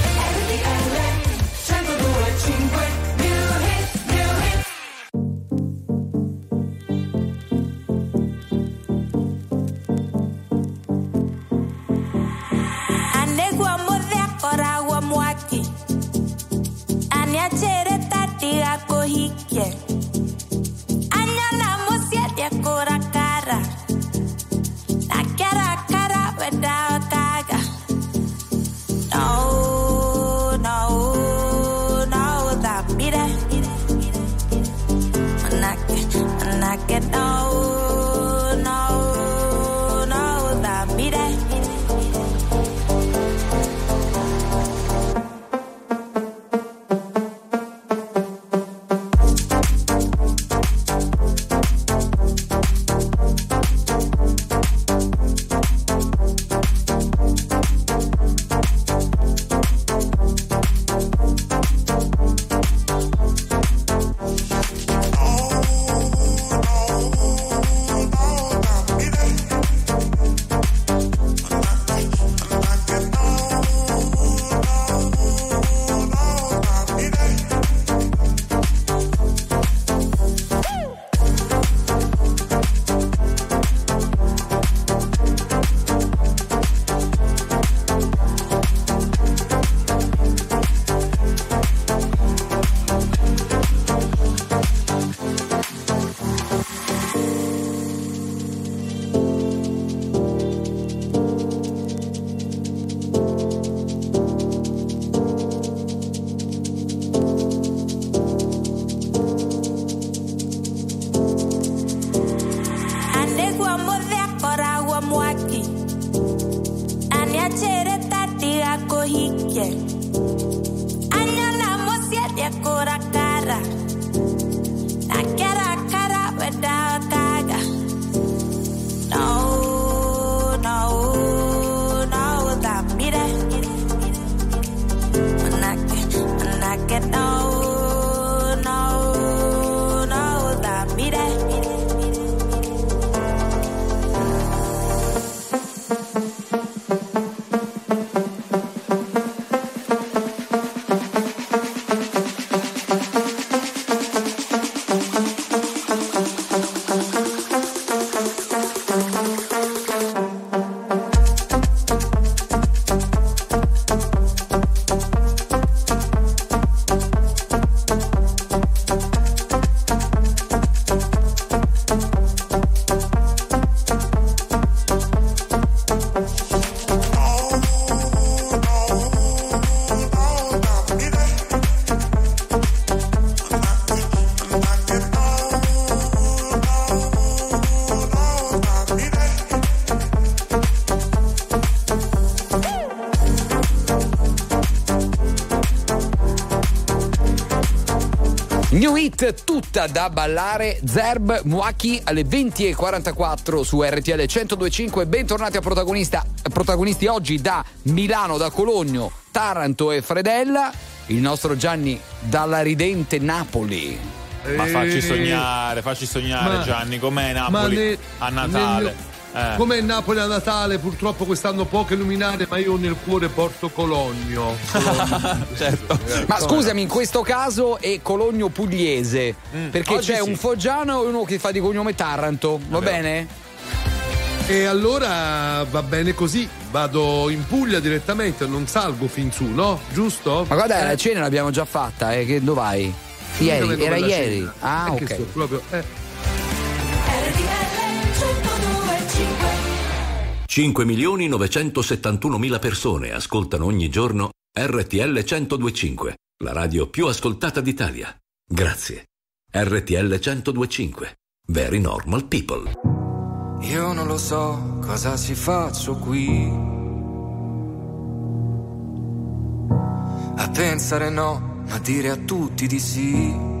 New Hit tutta da ballare, Zerb Muaki alle 20.44 su RTL 1025. Bentornati a protagonista, protagonisti oggi da Milano, da Cologno, Taranto e Fredella. Il nostro Gianni dalla ridente Napoli. Ma facci Eh, sognare, facci sognare ma- Gianni, com'è Napoli ne- a Natale? nel- Eh. Come Napoli a Natale, purtroppo quest'anno poche luminare, ma io nel cuore porto Cologno. Cologno. certo. Ma scusami, in questo caso è Cologno Pugliese, perché Mm. Oggi c'è sì. un foggiano e uno che fa di cognome Taranto, va bene? E allora va bene così, vado in Puglia direttamente, non salgo fin su, no? Giusto? Ma guarda, Eh, la cena l'abbiamo già fatta, eh, che dove vai? io Ieri, era ieri. cena. Ah, È che ok. proprio, eh. 5 milioni 971 mila persone ascoltano ogni giorno RTL 1025, la radio più ascoltata d'Italia. Grazie. RTL 1025. Very normal people. Io non lo so cosa ci faccio qui. A pensare no, ma dire a tutti di sì.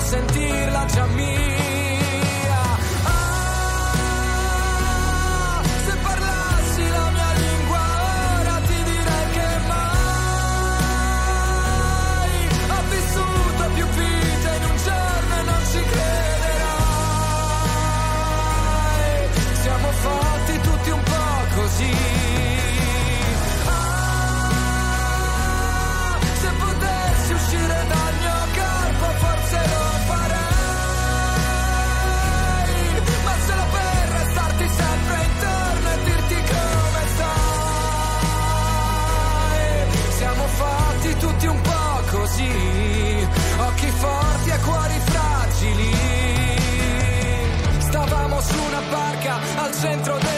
sentirla già mia. Centro del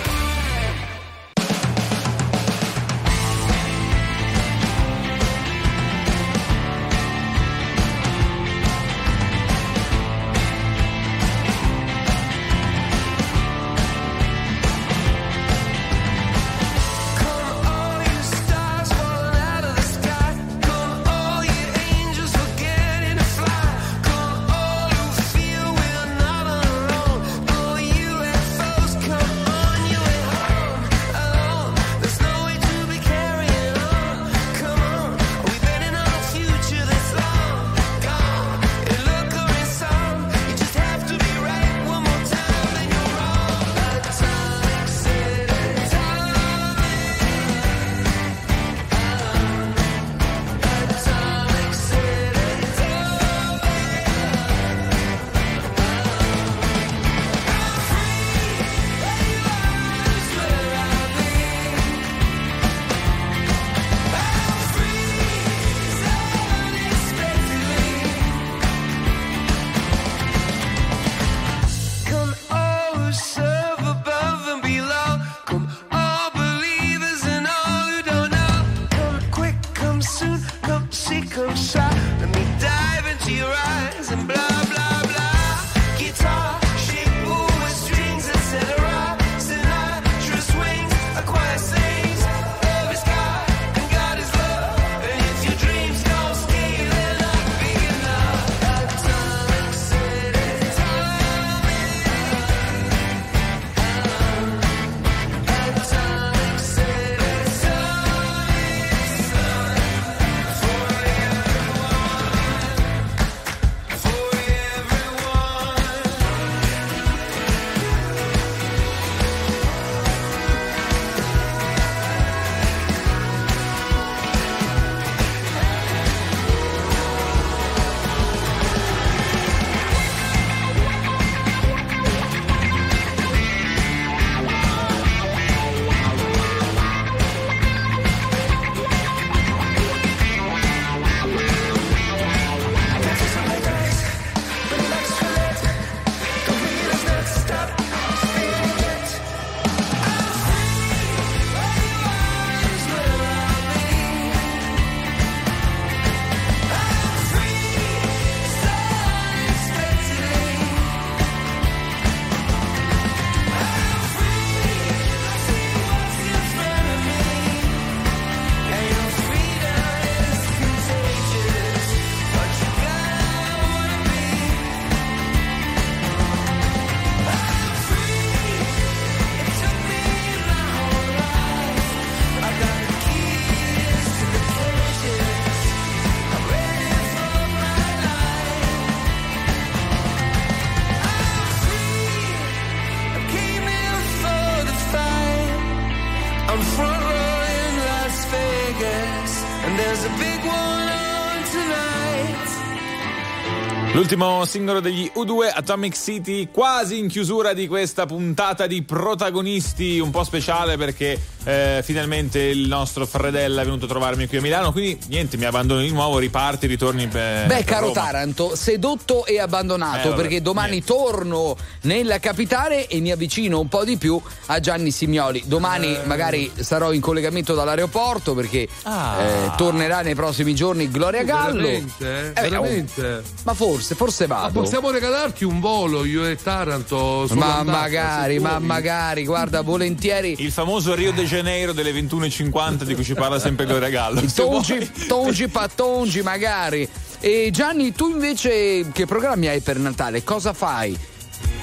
L'ultimo singolo degli U2 Atomic City, quasi in chiusura di questa puntata di protagonisti, un po' speciale perché eh, finalmente il nostro Fredella è venuto a trovarmi qui a Milano, quindi niente, mi abbandono di nuovo, riparti, ritorni per Beh, caro Roma. Taranto, sedotto e abbandonato Eh, perché domani torno nella capitale e mi avvicino un po' di più a Gianni Simioli. Domani Eh. magari sarò in collegamento dall'aeroporto perché Ah. eh, tornerà nei prossimi giorni Gloria Gallo. Veramente? Eh, beh, Veramente? Ma forse, forse Ma vado. possiamo regalarti un volo io e Taranto Ma sull'andata, magari, ma magari, guarda, volentieri. Il famoso Rio de Janeiro delle 21.50 di cui ci parla sempre Gloria Gallo. Tongi, tongi, pattongi, magari. E Gianni, tu invece che programmi hai per Natale? Cosa fai?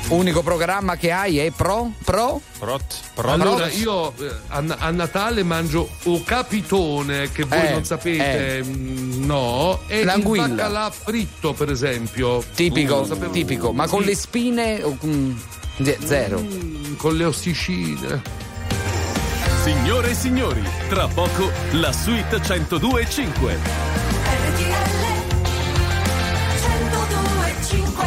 Unico programma che hai è Pro? Pro? Prot, prot. Allora, io eh, a, a Natale mangio o capitone, che voi Eh, non sapete, mm, no, e L'anguilla. il baccalà fritto, per esempio. Tipico, Uh, tipico, ma con Sì. le spine zero. Mm, con le ossicine. Signore e signori, tra poco la suite 102.5. RTL 102.5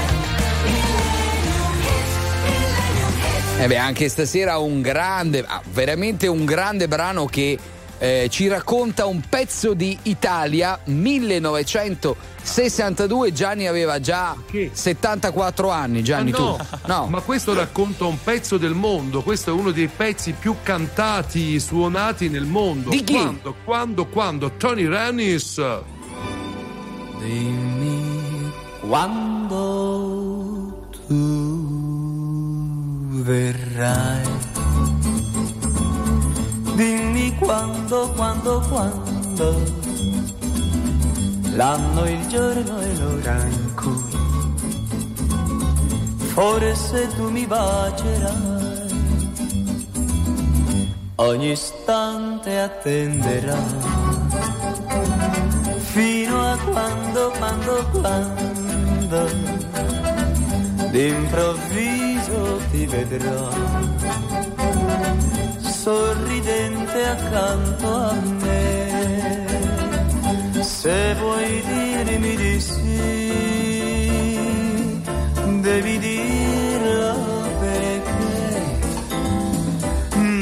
Millennium Hits, Millennium Hits. Eh beh, anche stasera un grande, ah, veramente un grande brano che eh, ci racconta un pezzo di Italia 1962. Gianni aveva già 74 anni. Gianni, Ah, no, tu? No. ma questo racconta un pezzo del mondo. Questo è uno dei pezzi più cantati, suonati nel mondo. Di chi? Quando, quando, quando? Tony Rennis. Dimmi quando tu verrai. Dimmi quando, quando, quando. L'anno, il giorno e l'ora in cui forse tu mi bacerai. Ogni istante attenderai fino a quando, quando, quando d'improvviso ti vedrò sorridente accanto a me. Se vuoi dirmi di sì, devi dirlo perché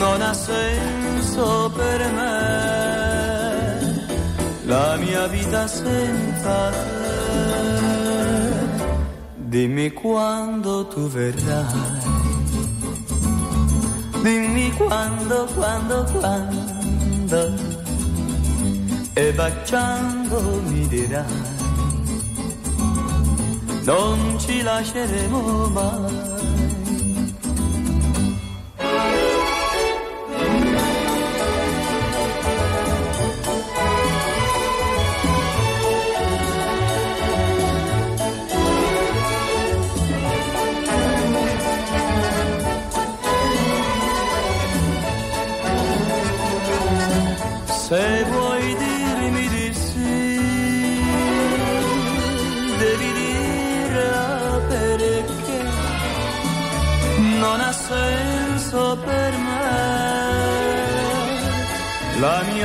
non ha senso per me la mia vita senza te. Dimmi quando tu verrai. Dimmi quando, quando, quando. E baciando mi dirai. Non ci lasceremo mai.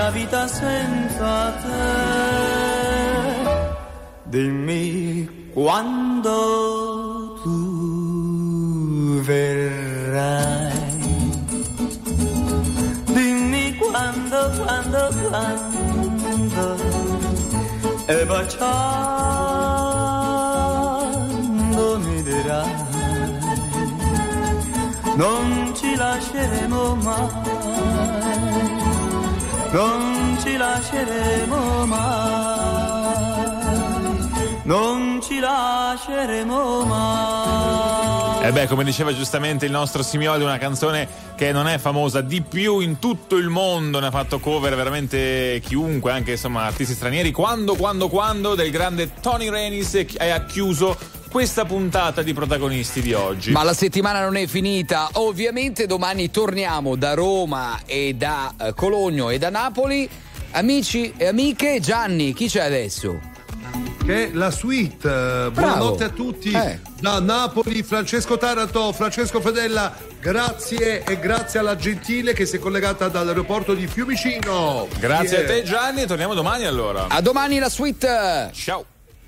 Mia vita senza te. Dimmi quando tu verrai. Dimmi quando, quando, quando E baciando mi dirai Non ci lasceremo mai Non ci lasceremo mai. Non ci lasceremo mai. E beh, come diceva giustamente il nostro Simioli, una canzone che non è famosa di più in tutto il mondo, ne ha fatto cover veramente chiunque, anche insomma artisti stranieri. Quando, quando, quando del grande Tony Renis e ha chiuso questa puntata di protagonisti di oggi. Ma la settimana non è finita. Ovviamente domani torniamo da Roma e da eh, Cologno e da Napoli. Amici e amiche, Gianni, chi c'è adesso? che è la suite. Eh, Buonanotte a tutti Eh. da Napoli, Francesco Taranto, Francesco Fedella, grazie e grazie alla Gentile che si è collegata dall'aeroporto di Fiumicino. Grazie Yeah. a te Gianni, torniamo domani allora. A domani la suite. Ciao.